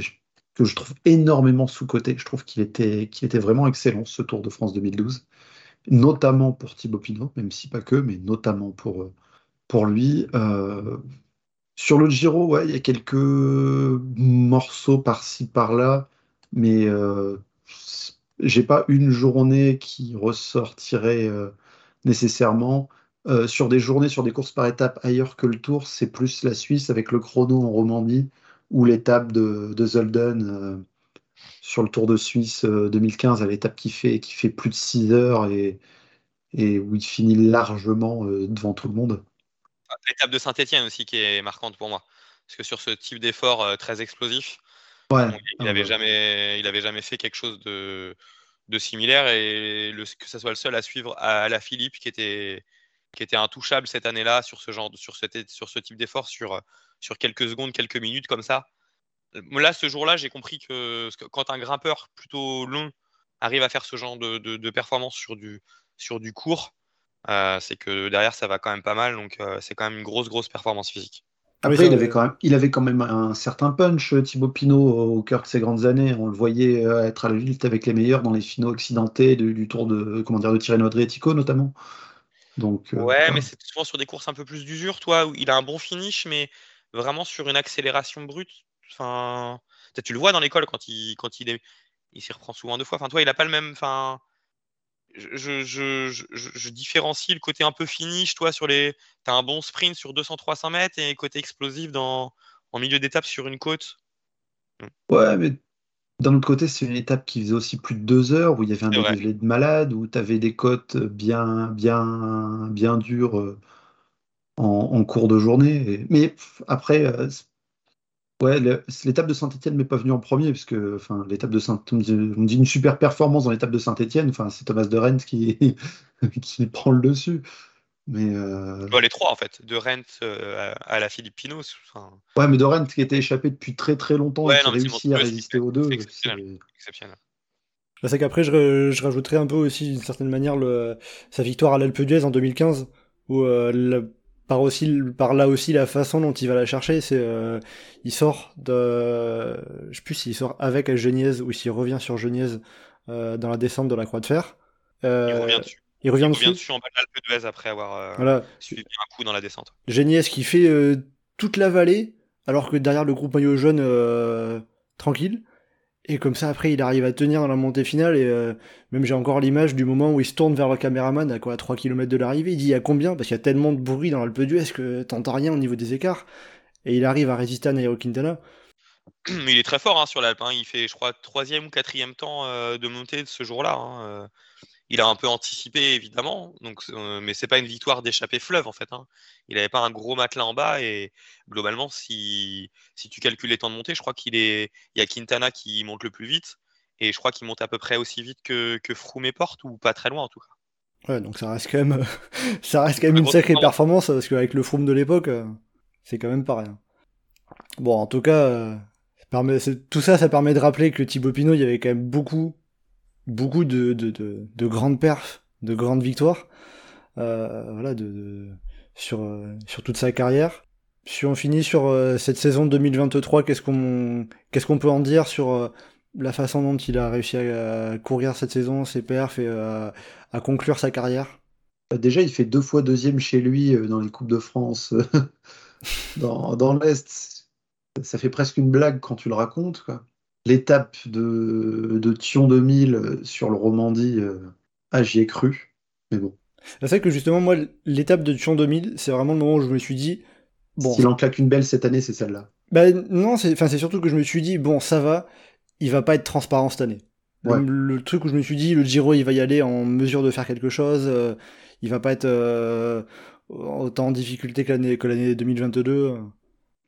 que je trouve énormément sous-coté. Je trouve qu'il était, vraiment excellent, ce Tour de France 2012. Notamment pour Thibaut Pinot, même si pas que, mais notamment pour, pour lui. Euh, sur le Giro, ouais, il y a quelques morceaux par-ci par-là mais euh, j'ai pas une journée qui ressortirait euh, nécessairement. Euh, sur des journées, sur des courses par étapes ailleurs que le Tour, c'est plus la Suisse avec le chrono en Romandie ou l'étape de, de Zolden sur le Tour de Suisse 2015, à l'étape qui fait, qui fait plus de 6 heures et, et où il finit largement devant tout le monde. L'étape de Saint-Etienne aussi qui est marquante pour moi. Parce que sur ce type d'effort très explosif, il n'avait jamais, il avait jamais fait quelque chose de, de similaire et le, que ce soit le seul à suivre à, la Philippe qui était, qui était intouchable cette année-là sur ce genre, sur, cette, sur ce type d'effort, sur, sur quelques secondes, quelques minutes comme ça. Là, ce jour-là, j'ai compris que, quand un grimpeur plutôt long arrive à faire ce genre de, de, performance sur du, sur du court, euh, c'est que derrière, ça va quand même pas mal. Donc, euh, c'est quand même une grosse, grosse performance physique. Après, il, avait quand même, il avait quand même un certain punch, Thibaut Pinot, au cœur de ses grandes années. On le voyait euh, être à la lutte avec les meilleurs dans les finaux occidentés du, Tour de, comment dire, de Tirreno Adriatico, notamment. Donc, euh, ouais, mais c'est souvent sur des courses un peu plus d'usure, toi, où il a un bon finish, mais vraiment sur une accélération brute. Enfin, tu le vois dans l'école quand il, quand il, est, il s'y reprend souvent deux fois. Enfin, toi, il a pas le même. Enfin, je, je, je, je, différencie le côté un peu finish, toi, sur les. Tu as un bon sprint sur 200-300 mètres et côté explosif dans, en milieu d'étape sur une côte. Ouais, mais d'un autre côté, c'est une étape qui faisait aussi plus de deux heures, où il y avait un dénivelé de malade, où tu avais des côtes bien, bien, bien dures euh, en, en cours de journée. Mais après, euh, Ouais, l'étape de Saint-Etienne m'est pas venue en premier, puisque enfin, l'étape de Saint on dit une super performance dans l'étape de Saint-Etienne, enfin, c'est Thomas de Rent qui, qui prend le dessus. Mais euh... les trois en fait, de Rent euh, à la Philippe Pinot. Enfin... Ouais, mais de Rent qui était échappé depuis très très longtemps et qui a réussi à résister aux deux. Exceptionnel. exceptionnel. C'est qu'après, je, je, rajouterais un peu aussi, d'une certaine manière, le, sa victoire à l'Alpe d'Huez en 2015, où euh, par aussi par là aussi la façon dont il va la chercher c'est euh, il sort de je sais plus s'il sort avec Geniez ou s'il revient sur Geniez euh, dans la descente de la Croix de Fer euh, il revient dessus il revient, il dessus. en bas de l'Alpe d'Huez après avoir voilà. suivi un coup dans la descente Geniez qui fait toute la vallée alors que derrière le groupe maillot jaune tranquille Et comme ça, après, il arrive à tenir dans la montée finale. Et euh, même j'ai encore l'image du moment où il se tourne vers le caméraman à quoi à 3 km de l'arrivée. Il dit il y a combien? Parce qu'il y a tellement de bruit dans l'Alpe d'Huez que t'entends rien au niveau des écarts. Et il arrive à résister à Nairo Quintana. Il est très fort hein, sur l'Alpe. Hein. Il fait, je crois, troisième ou quatrième temps euh, de montée de ce jour-là. Hein. Euh, il a un peu anticipé, évidemment, donc, euh, mais c'est pas une victoire d'échapper fleuve, en fait. Hein. Il n'avait pas un gros matelas en bas, et globalement, si, si tu calcules les temps de montée, je crois qu'il est. Il y a Quintana qui monte le plus vite, et je crois qu'il monte à peu près aussi vite que, que Froome et Porte, ou pas très loin en tout cas. Ouais, donc ça reste quand même, ça reste quand même une sacrée performance, parce qu'avec le Froome de l'époque, c'est quand même pas rien. Bon, en tout cas, tout ça, ça permet de rappeler que Thibaut Pinot, il y avait quand même beaucoup, beaucoup de, de, de, grandes perfs, de grandes victoires, euh, voilà, de, sur, euh, sur toute sa carrière. Si on finit sur euh, cette saison 2023, qu'est-ce qu'on qu'est-ce qu'on peut en dire sur la façon dont il a réussi à, courir cette saison, ses perfs et à conclure sa carrière? Déjà, il fait deux fois deuxième chez lui dans les Coupes de France dans, dans l'Est ça fait presque une blague quand tu le racontes. L'étape de, de Thion 2000 sur le Romandie, euh, ah, j'y ai cru. Mais bon. C'est vrai que justement, moi, l'étape de Thion 2000, c'est vraiment le moment où je me suis dit. Bon, S'il en claque une belle cette année, c'est celle-là. Bah, non, c'est surtout que je me suis dit, bon, ça va, il va pas être transparent cette année. Le, truc où je me suis dit, le Giro, il va y aller en mesure de faire quelque chose, euh, il va pas être euh, autant en difficulté que l'année 2022.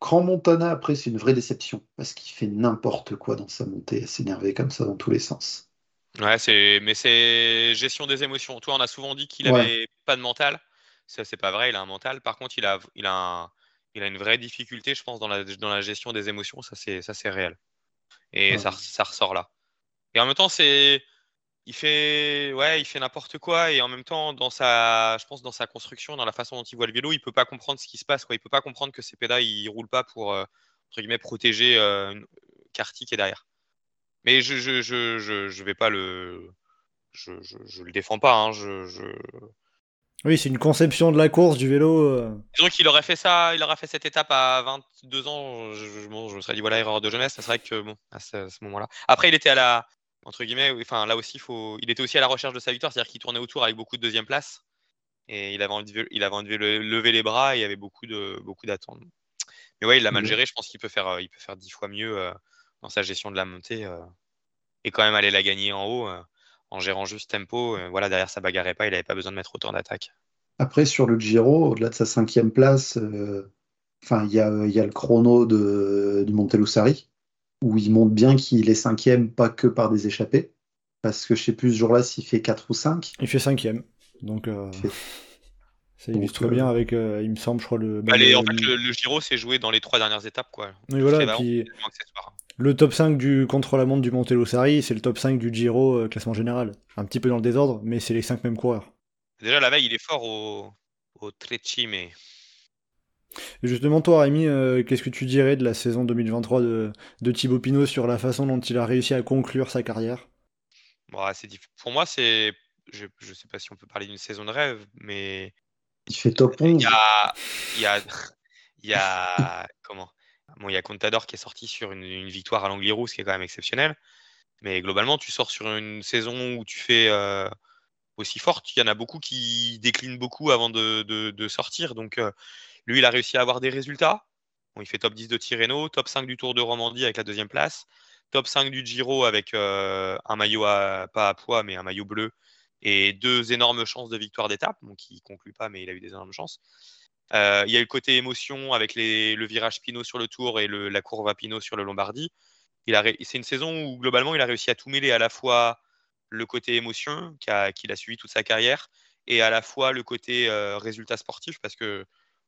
Grand Montana, après, c'est une vraie déception parce qu'il fait n'importe quoi dans sa montée, à s'énerver comme ça dans tous les sens. Ouais, c'est mais c'est gestion des émotions. Toi, on a souvent dit qu'il avait pas de mental. Ça, c'est pas vrai. Il a un mental. Par contre, il a, il a, il a une vraie difficulté, je pense, dans la, dans la gestion des émotions. Ça, c'est, ça, c'est réel. Et ça, ça ressort là. Et en même temps, c'est il fait ouais il fait n'importe quoi et en même temps dans sa je pense dans sa construction dans la façon dont il voit le vélo il peut pas comprendre ce qui se passe quoi. Il peut pas comprendre que ces pédales ils roulent pas pour euh, entre guillemets protéger euh, Carty qui est derrière. Mais je je, je, je, je vais pas le je, je, je le défends pas hein, je, je... oui c'est une conception de la course du vélo euh... disons qu'il aurait fait ça il aurait fait cette étape à 22 ans je, bon, je me serais dit voilà erreur de jeunesse que bon à ce, à ce moment là après il était à la entre guillemets, enfin là aussi, faut... il était aussi à la recherche de sa victoire, c'est-à-dire qu'il tournait autour avec beaucoup de deuxième place et il avait envie de, il avait envie de lever les bras et il y avait beaucoup de beaucoup d'attentes. Mais ouais, il l'a mal géré. Je pense qu'il peut faire, euh, il peut faire dix fois mieux euh, dans sa gestion de la montée euh, et quand même aller la gagner en haut en gérant juste tempo. voilà, derrière ça bagarrait pas, il n'avait pas besoin de mettre autant d'attaques. Après, sur le Giro, au-delà de sa cinquième place, enfin, il y a, y a, le chrono de, du Montelussari où il montre bien qu'il est cinquième, pas que par des échappées. Parce que je sais plus ce jour-là s'il fait 4 ou 5. Il fait cinquième. Donc euh, ça illustre bien avec, euh, il me semble, je crois, le. Bah, en fait, le, Giro s'est joué dans les trois dernières étapes. Quoi. Oui, voilà, le top 5 du contre-la-montre du Montello-Sari, c'est le top 5 du Giro euh, classement général. Un petit peu dans le désordre, mais c'est les 5 mêmes coureurs. Déjà, la veille, il est fort au, au Trecci, mais justement, toi, Rémi, euh, qu'est-ce que tu dirais de la saison 2023 de, de Thibaut Pinot sur la façon dont il a réussi à conclure sa carrière? Pour moi, c'est. Je ne sais pas si on peut parler d'une saison de rêve, mais. Il fait top 11. Il y a. Il y a, il y a comment? Bon, il y a Contador qui est sorti sur une, victoire à l'Angliru, ce qui est quand même exceptionnel. Mais globalement, tu sors sur une saison où tu fais euh, aussi forte. Il y en a beaucoup qui déclinent beaucoup avant de, de, sortir. Donc, euh, lui, il a réussi à avoir des résultats. il fait top 10 de Tirreno, top 5 du Tour de Romandie avec la deuxième place, top 5 du Giro avec euh, un maillot pas à poids, mais un maillot bleu et deux énormes chances de victoire d'étape. Donc, il ne conclut pas, mais il a eu des énormes chances. Euh, il y a eu le côté émotion avec le virage Pinot sur le Tour et la courbe à Pinot sur le Lombardie. C'est une saison où globalement il a réussi à tout mêler à la fois le côté émotion qu'il a, suivi toute sa carrière et à la fois le côté euh, résultat sportif parce que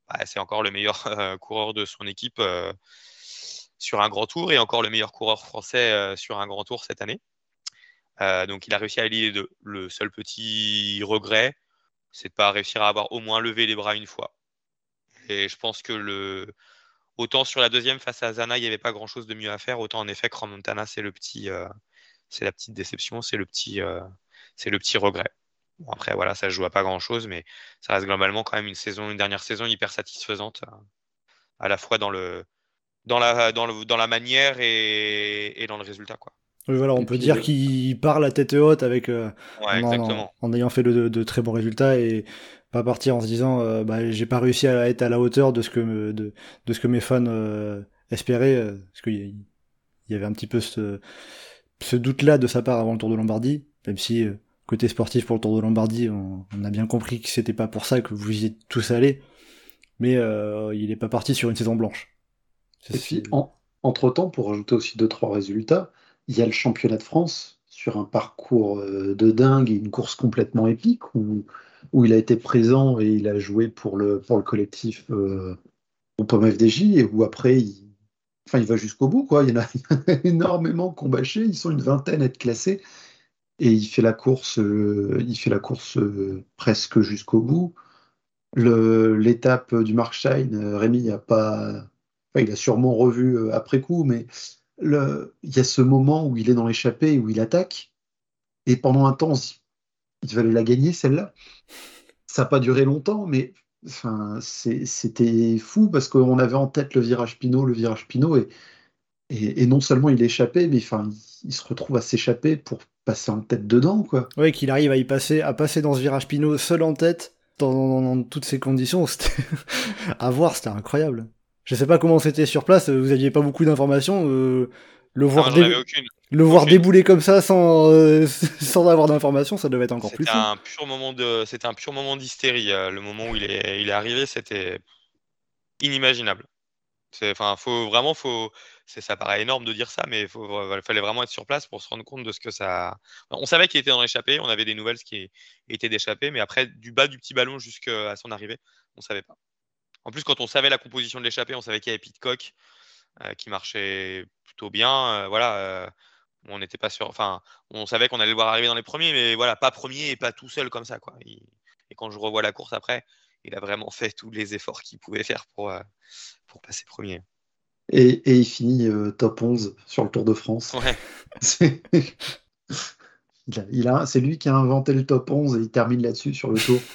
bah, c'est encore le meilleur euh, coureur de son équipe euh, sur un grand tour et encore le meilleur coureur français euh, sur un grand tour cette année. donc il a réussi à allier deux. Le seul petit regret, c'est de ne pas réussir à avoir au moins levé les bras une fois. Et je pense que le, autant sur la deuxième face à Zana, il n'y avait pas grand chose de mieux à faire, autant en effet, Montana, c'est la petite déception, c'est le petit regret après, voilà, ça joue à pas grand chose, mais ça reste globalement quand même une saison, une dernière saison hyper satisfaisante, euh, à la fois dans le, dans la, dans le, dans la manière et, et dans le résultat, quoi. voilà, on Et peut puis, dire qu'il part la tête haute avec euh, Ouais, en, ayant fait de, de très bons résultats et pas partir en se disant euh, bah, j'ai pas réussi à être à la hauteur de ce que me- de, de ce que mes fans euh, espéraient euh, parce qu'il y, avait un petit peu ce, ce doute là de sa part avant le Tour de Lombardie même si euh, côté sportif pour le Tour de Lombardie on, on a bien compris que c'était pas pour ça que vous y êtes tous allés mais euh, il est pas parti sur une saison blanche Et puis, en- entre-temps, pour ajouter aussi deux, trois résultats, il y a le championnat de France sur un parcours euh, de dingue et une course complètement épique où, où il a été présent et il a joué pour le, pour le collectif euh, au POM FDJ et où après, il, enfin, il va jusqu'au bout. Quoi. Il y en a, il y en a énormément bâché, ils sont une vingtaine à être classés et il fait la course, euh, il fait la course euh, presque jusqu'au bout. L'étape du Markstein, euh, Rémi a pas, il a sûrement revu après coup, mais il y a ce moment où il est dans l'échappée, où il attaque, et pendant un temps, il fallait la gagner celle-là. Ça n'a pas duré longtemps, mais enfin, c'était fou parce qu'on avait en tête le virage Pinot, le virage Pinot, et, non seulement il échappait, mais enfin, il se retrouve à s'échapper pour passer en tête dedans, quoi. Ouais, qu'il arrive à y passer, à passer dans ce virage Pinot seul en tête, dans, dans- dans toutes ces conditions, c'était à voir, c'était incroyable. Je sais pas comment c'était sur place, vous aviez pas beaucoup d'informations, euh, le voir, dé- le voir aucune. débouler comme ça sans, euh, sans avoir d'informations, ça devait être encore plus fou. un pur moment de, c'était un pur moment d'hystérie. euh, Le moment où il est, il est arrivé, c'était inimaginable. C'est, enfin, faut vraiment, faut, ça paraît énorme de dire ça, mais il fallait vraiment être sur place pour se rendre compte de ce que ça. On savait qu'il était dans l'échappée, on avait des nouvelles qui étaient d'échappée, mais après, du bas du petit ballon jusqu'à son arrivée, on savait pas. En plus, quand on savait la composition de l'échappée, on savait qu'il y avait Pitcock euh, qui marchait plutôt bien. euh, voilà, euh, on n'était pas sûr. Enfin, on savait qu'on allait le voir arriver dans les premiers, mais voilà, pas premier et pas tout seul comme ça, quoi. Et quand je revois la course après, il a vraiment fait tous les efforts qu'il pouvait faire pour, pour passer premier. Et, et il finit euh, top 11 sur le Tour de France. Ouais. C'est il a- il a- c'est lui qui a inventé le top 11 et il termine là-dessus sur le tour.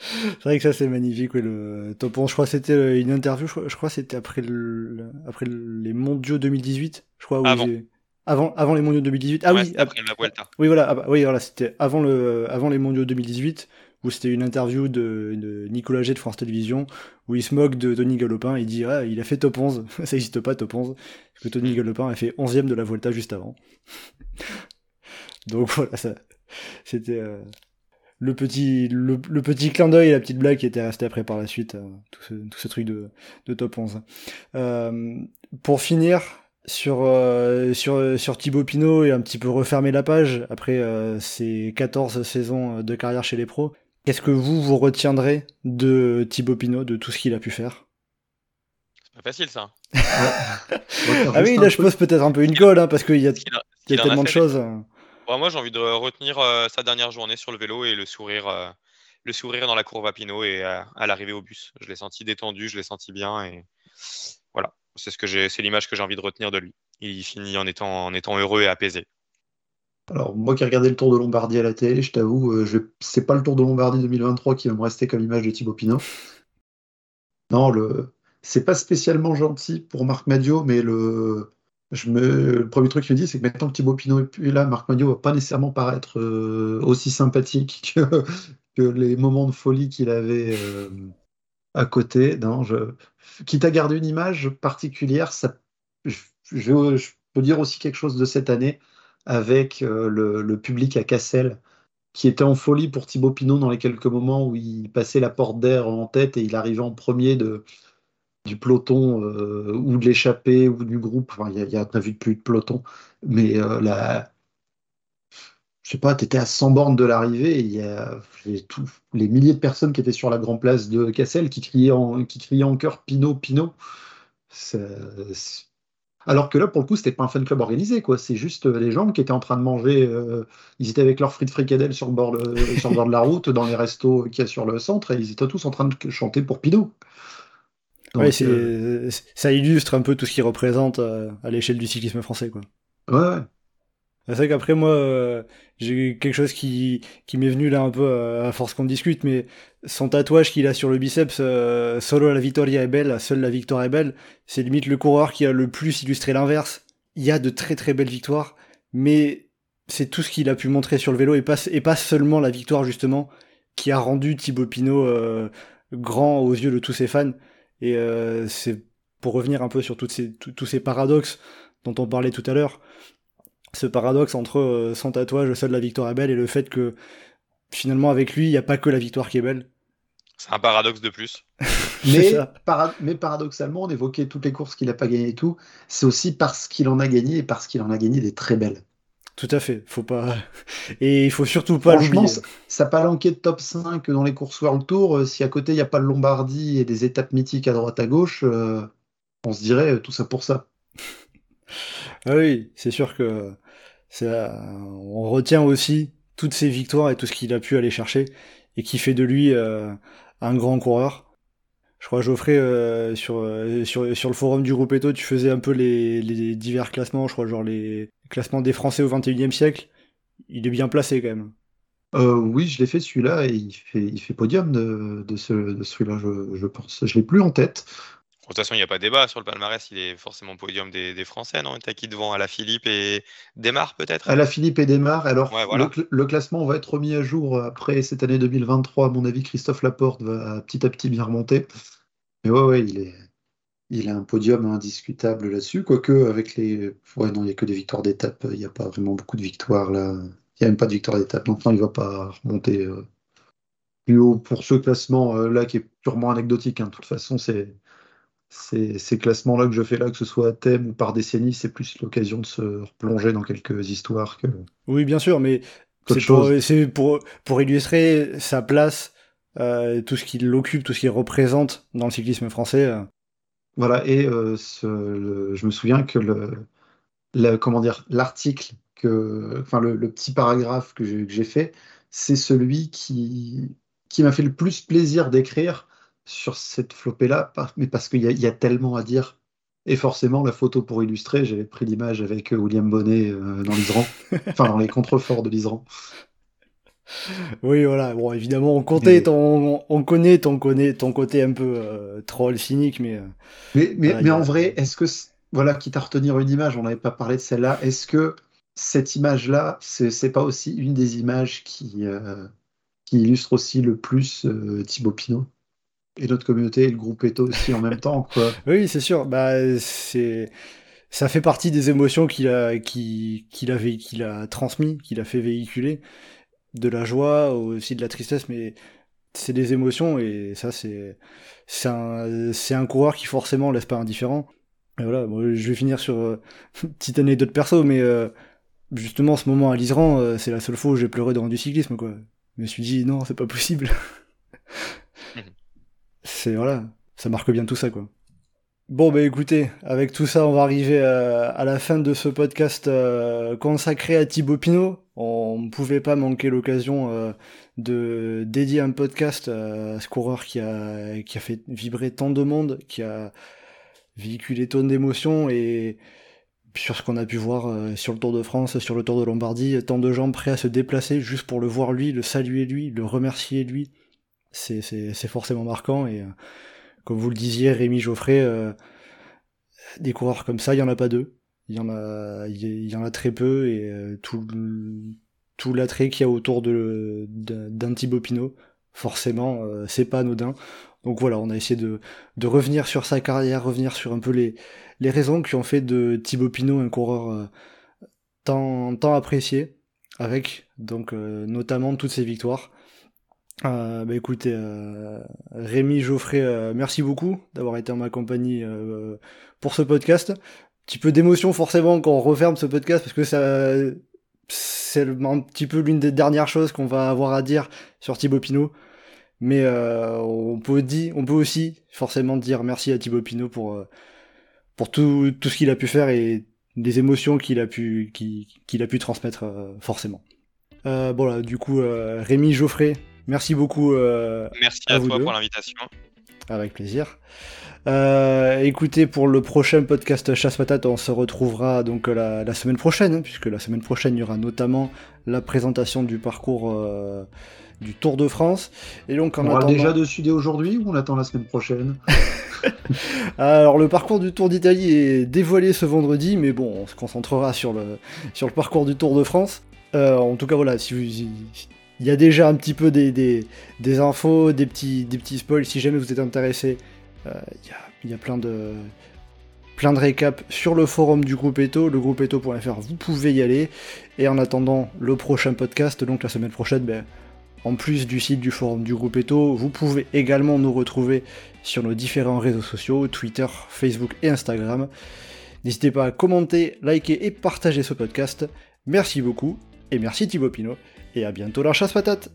C'est vrai que ça c'est magnifique, ouais, le top 11, je crois que c'était euh, une interview, je crois, je crois que c'était après, le, après les mondiaux 2018, je crois. où Avant. j'ai- Avant, avant les mondiaux 2018. Ah Ouais, oui, c'était après la Vuelta. Oui, voilà, ah bah, oui, voilà c'était avant, le, avant les mondiaux 2018, où c'était une interview de, de Nicolas G de France Télévisions, où il se moque de Tony Galopin, il dit Ah, il a fait top 11, ça n'existe pas top 11, parce que Tony Galopin a fait 11ème de la Volta juste avant. Donc voilà, ça, c'était euh, le, petit, le, le petit clin d'œil et la petite blague qui était restée après par la suite, euh, tout, ce, tout ce truc de, de top 11. Euh, pour finir, sur, euh, sur, sur Thibaut Pinot et un petit peu refermer la page après euh, ces 14 saisons de carrière chez les pros. Qu'est-ce que vous, vous retiendrez de Thibaut Pinot, de tout ce qu'il a pu faire? C'est pas facile ça. Ah oui, là je pose peut-être un peu une colle, hein, parce qu'il y a, il y tellement de choses. Bon, moi, j'ai envie de retenir euh, sa dernière journée sur le vélo et le sourire, euh, le sourire dans la courbe à Pinot et euh, à l'arrivée au bus. Je l'ai senti détendu, je l'ai senti bien et voilà. C'est ce que j'ai, c'est l'image que j'ai envie de retenir de lui. Il finit en étant, en étant heureux et apaisé. Alors, moi qui ai regardé le Tour de Lombardie à la télé, je t'avoue, euh, je... c'est pas le Tour de Lombardie 2023 qui va me rester comme image de Thibaut Pinot. Non, le... c'est pas spécialement gentil pour Marc Madio, mais le... Je me... le premier truc que je me dis, c'est que maintenant que Thibaut Pinot est plus là, Marc Madio va pas nécessairement paraître euh, aussi sympathique que... que les moments de folie qu'il avait euh, à côté. Non, je... Quitte à garder une image particulière, ça... je... je- je peux dire aussi quelque chose de cette année avec euh, le, public à Cassel qui était en folie pour Thibaut Pinot dans les quelques moments où il passait la porte d'air en tête et il arrivait en premier du peloton euh, ou de l'échappée ou du groupe. Enfin, il y a, y a- vu plus de peloton, mais euh, la, je sais pas, tu étais à 100 bornes de l'arrivée il y a les, milliers de personnes qui étaient sur la grande place de Cassel qui criaient en, qui criaient en chœur Pinot, Pinot. Alors que là, pour le coup, c'était pas un fan club organisé, quoi. C'est juste euh, les gens qui étaient en train de manger. euh, ils étaient avec leurs frites fricadelles sur le bord, de- sur le bord de la route, dans les restos qu'il y a sur le centre, et ils étaient tous en train de chanter pour Pinot. Donc, Ouais, euh, ça illustre un peu tout ce qu'il représente euh, à l'échelle du cyclisme français. quoi. ouais, ouais. C'est vrai qu'après moi, euh, j'ai quelque chose qui, qui m'est venu là un peu euh, à force qu'on discute, mais son tatouage qu'il a sur le biceps, euh, Solo la victoria est belle, seule la victoire est belle, c'est limite le coureur qui a le plus illustré l'inverse. il y a de très très belles victoires, mais c'est tout ce qu'il a pu montrer sur le vélo et pas, et pas seulement la victoire justement qui a rendu Thibaut Pinot euh, grand aux yeux de tous ses fans. Et c'est pour revenir un peu sur toutes ces, tous ces paradoxes dont on parlait tout à l'heure. Ce paradoxe entre euh, son tatouage, seule la victoire est belle, et le fait que finalement avec lui, il n'y a pas que la victoire qui est belle. C'est un paradoxe de plus. mais, mais, paradoxalement, on évoquait toutes les courses qu'il n'a pas gagnées et tout. C'est aussi parce qu'il en a gagné et parce qu'il en a gagné des très belles. Tout à fait, faut pas et il faut surtout pas l'oublier. Ça pas de top 5 dans les courses World Tour. Euh, si à côté il n'y a pas le Lombardie et des étapes mythiques à droite à gauche, euh, on se dirait euh, tout ça pour ça. ah oui, c'est sûr que on retient aussi toutes ses victoires et tout ce qu'il a pu aller chercher et qui fait de lui un grand coureur. Je crois, Geoffrey, euh, sur, euh, le forum du groupe Eto, tu faisais un peu les, divers classements, je crois, genre les classements des Français au 21e siècle. Il est bien placé quand même. Euh, oui, je l'ai fait celui-là et il fait, podium de, de celui-là, je, je, pense. Je l'ai plus en tête. De toute façon, il n'y a pas de débat sur le palmarès, il est forcément podium des, des Français, non? T'as qui devant? À la Philippe et Desmar peut-être? À la Philippe et Desmar. Alors, le, le, classement va être remis à jour après cette année 2023. À mon avis, Christophe Laporte va petit à petit bien remonter. Mais ouais, ouais, il est, il a un podium indiscutable là-dessus. Quoique, avec les. Ouais, non, il n'y a que des victoires d'étape. Il n'y a pas vraiment beaucoup de victoires là. Il n'y a même pas de victoire d'étape. Donc, non, il ne va pas remonter euh, plus haut pour ce classement euh, là qui est purement anecdotique. Hein. De toute façon, c'est ces, classements-là que je fais là, que ce soit à thème ou par décennie, c'est plus l'occasion de se replonger dans quelques histoires que. Oui, bien sûr, mais c'est pour, pour, illustrer sa place, euh, tout ce qu'il occupe, tout ce qu'il représente dans le cyclisme français. Euh. Voilà, et euh, je me souviens que le, comment dire, l'article, que, enfin le, petit paragraphe que j'ai fait, c'est celui qui, qui m'a fait le plus plaisir d'écrire sur cette flopée-là, mais parce qu'il y, a tellement à dire. Et forcément, la photo pour illustrer, j'avais pris l'image avec euh, William Bonnet euh, dans l'Isran, enfin dans les contreforts de l'Isran. Oui, voilà. Bon, évidemment, on, comptait ton, on, connaît ton, connaît ton côté un peu euh, troll, cynique, mais. mais, mais, en vrai, est-ce que, voilà, quitte à retenir une image, on n'avait pas parlé de celle-là, est-ce que cette image-là, c'est pas aussi une des images qui, qui illustre aussi le plus Thibaut Pinot? Et notre communauté le groupe Eto aussi en même temps. Quoi. Oui, c'est sûr. Bah, c'est ça fait partie des émotions qu'il a, qu'il, qu'il a, transmis, qu'il a fait véhiculer, de la joie, aussi de la tristesse, mais c'est des émotions et ça c'est c'est un, c'est un coureur qui forcément laisse pas indifférent. Et voilà, je vais finir sur euh, une petite anecdote perso, mais euh, justement ce moment à l'Isran, euh, c'est la seule fois où j'ai pleuré devant du cyclisme quoi. Je me suis dit non, c'est pas possible. c'est voilà, ça marque bien tout ça quoi. Bon bah écoutez, avec tout ça, on va arriver euh, à, la fin de ce podcast euh, consacré à Thibaut Pinot. On ne pouvait pas manquer l'occasion euh, de dédier un podcast à ce coureur qui a, qui a fait vibrer tant de monde, qui a véhiculé tant d'émotions et sur ce qu'on a pu voir sur le Tour de France, sur le Tour de Lombardie, tant de gens prêts à se déplacer juste pour le voir lui, le saluer lui, le remercier lui c'est forcément marquant. Et euh, comme vous le disiez, Rémi Geoffrey, euh, des coureurs comme ça, il y en a pas deux. Il y en a, il y en a très peu et euh, tout, tout l'attrait qu'il y a autour de d'un Thibaut Pinot, forcément, c'est pas anodin. Donc voilà, on a essayé de, de revenir sur sa carrière, revenir sur un peu les, les raisons qui ont fait de Thibaut Pinot un coureur tant, tant apprécié, avec donc notamment toutes ses victoires. Euh, bah écoutez, euh, Rémi Geoffrey, euh, merci beaucoup d'avoir été en ma compagnie euh, pour ce podcast. Un petit peu d'émotion forcément quand on referme ce podcast parce que ça, c'est un petit peu l'une des dernières choses qu'on va avoir à dire sur Thibaut Pinot. Mais on peut dire, on peut aussi forcément dire merci à Thibaut Pinot pour pour tout, tout ce qu'il a pu faire et les émotions qu'il a pu qu'il a pu transmettre forcément. bon là, du coup, Rémi Geoffrey, Merci beaucoup. Euh, Merci à, toi pour l'invitation. Avec plaisir. Euh, écoutez, pour le prochain podcast Chasse Patate, on se retrouvera donc la, semaine prochaine, hein, puisque la semaine prochaine, il y aura notamment la présentation du parcours du Tour de France. Et donc en on aura attendant... déjà dessus dès aujourd'hui ou on attend la semaine prochaine? Alors le parcours du Tour d'Italie est dévoilé ce vendredi, mais bon, on se concentrera sur le, sur le parcours du Tour de France. Euh, en tout cas, voilà, si vous, il y a déjà un petit peu des, infos, des petits, des spoils. Si jamais vous êtes intéressé, euh, il y, a, plein de plein récaps sur le forum du groupe Eto, le groupe Eto.fr, vous pouvez y aller. Et en attendant le prochain podcast, donc la semaine prochaine, ben, en plus du site du forum du groupe Eto, vous pouvez également nous retrouver sur nos différents réseaux sociaux, Twitter, Facebook et Instagram. N'hésitez pas à commenter, liker et partager ce podcast. Merci beaucoup, et merci Thibaut Pinot, et à bientôt leur chasse patate.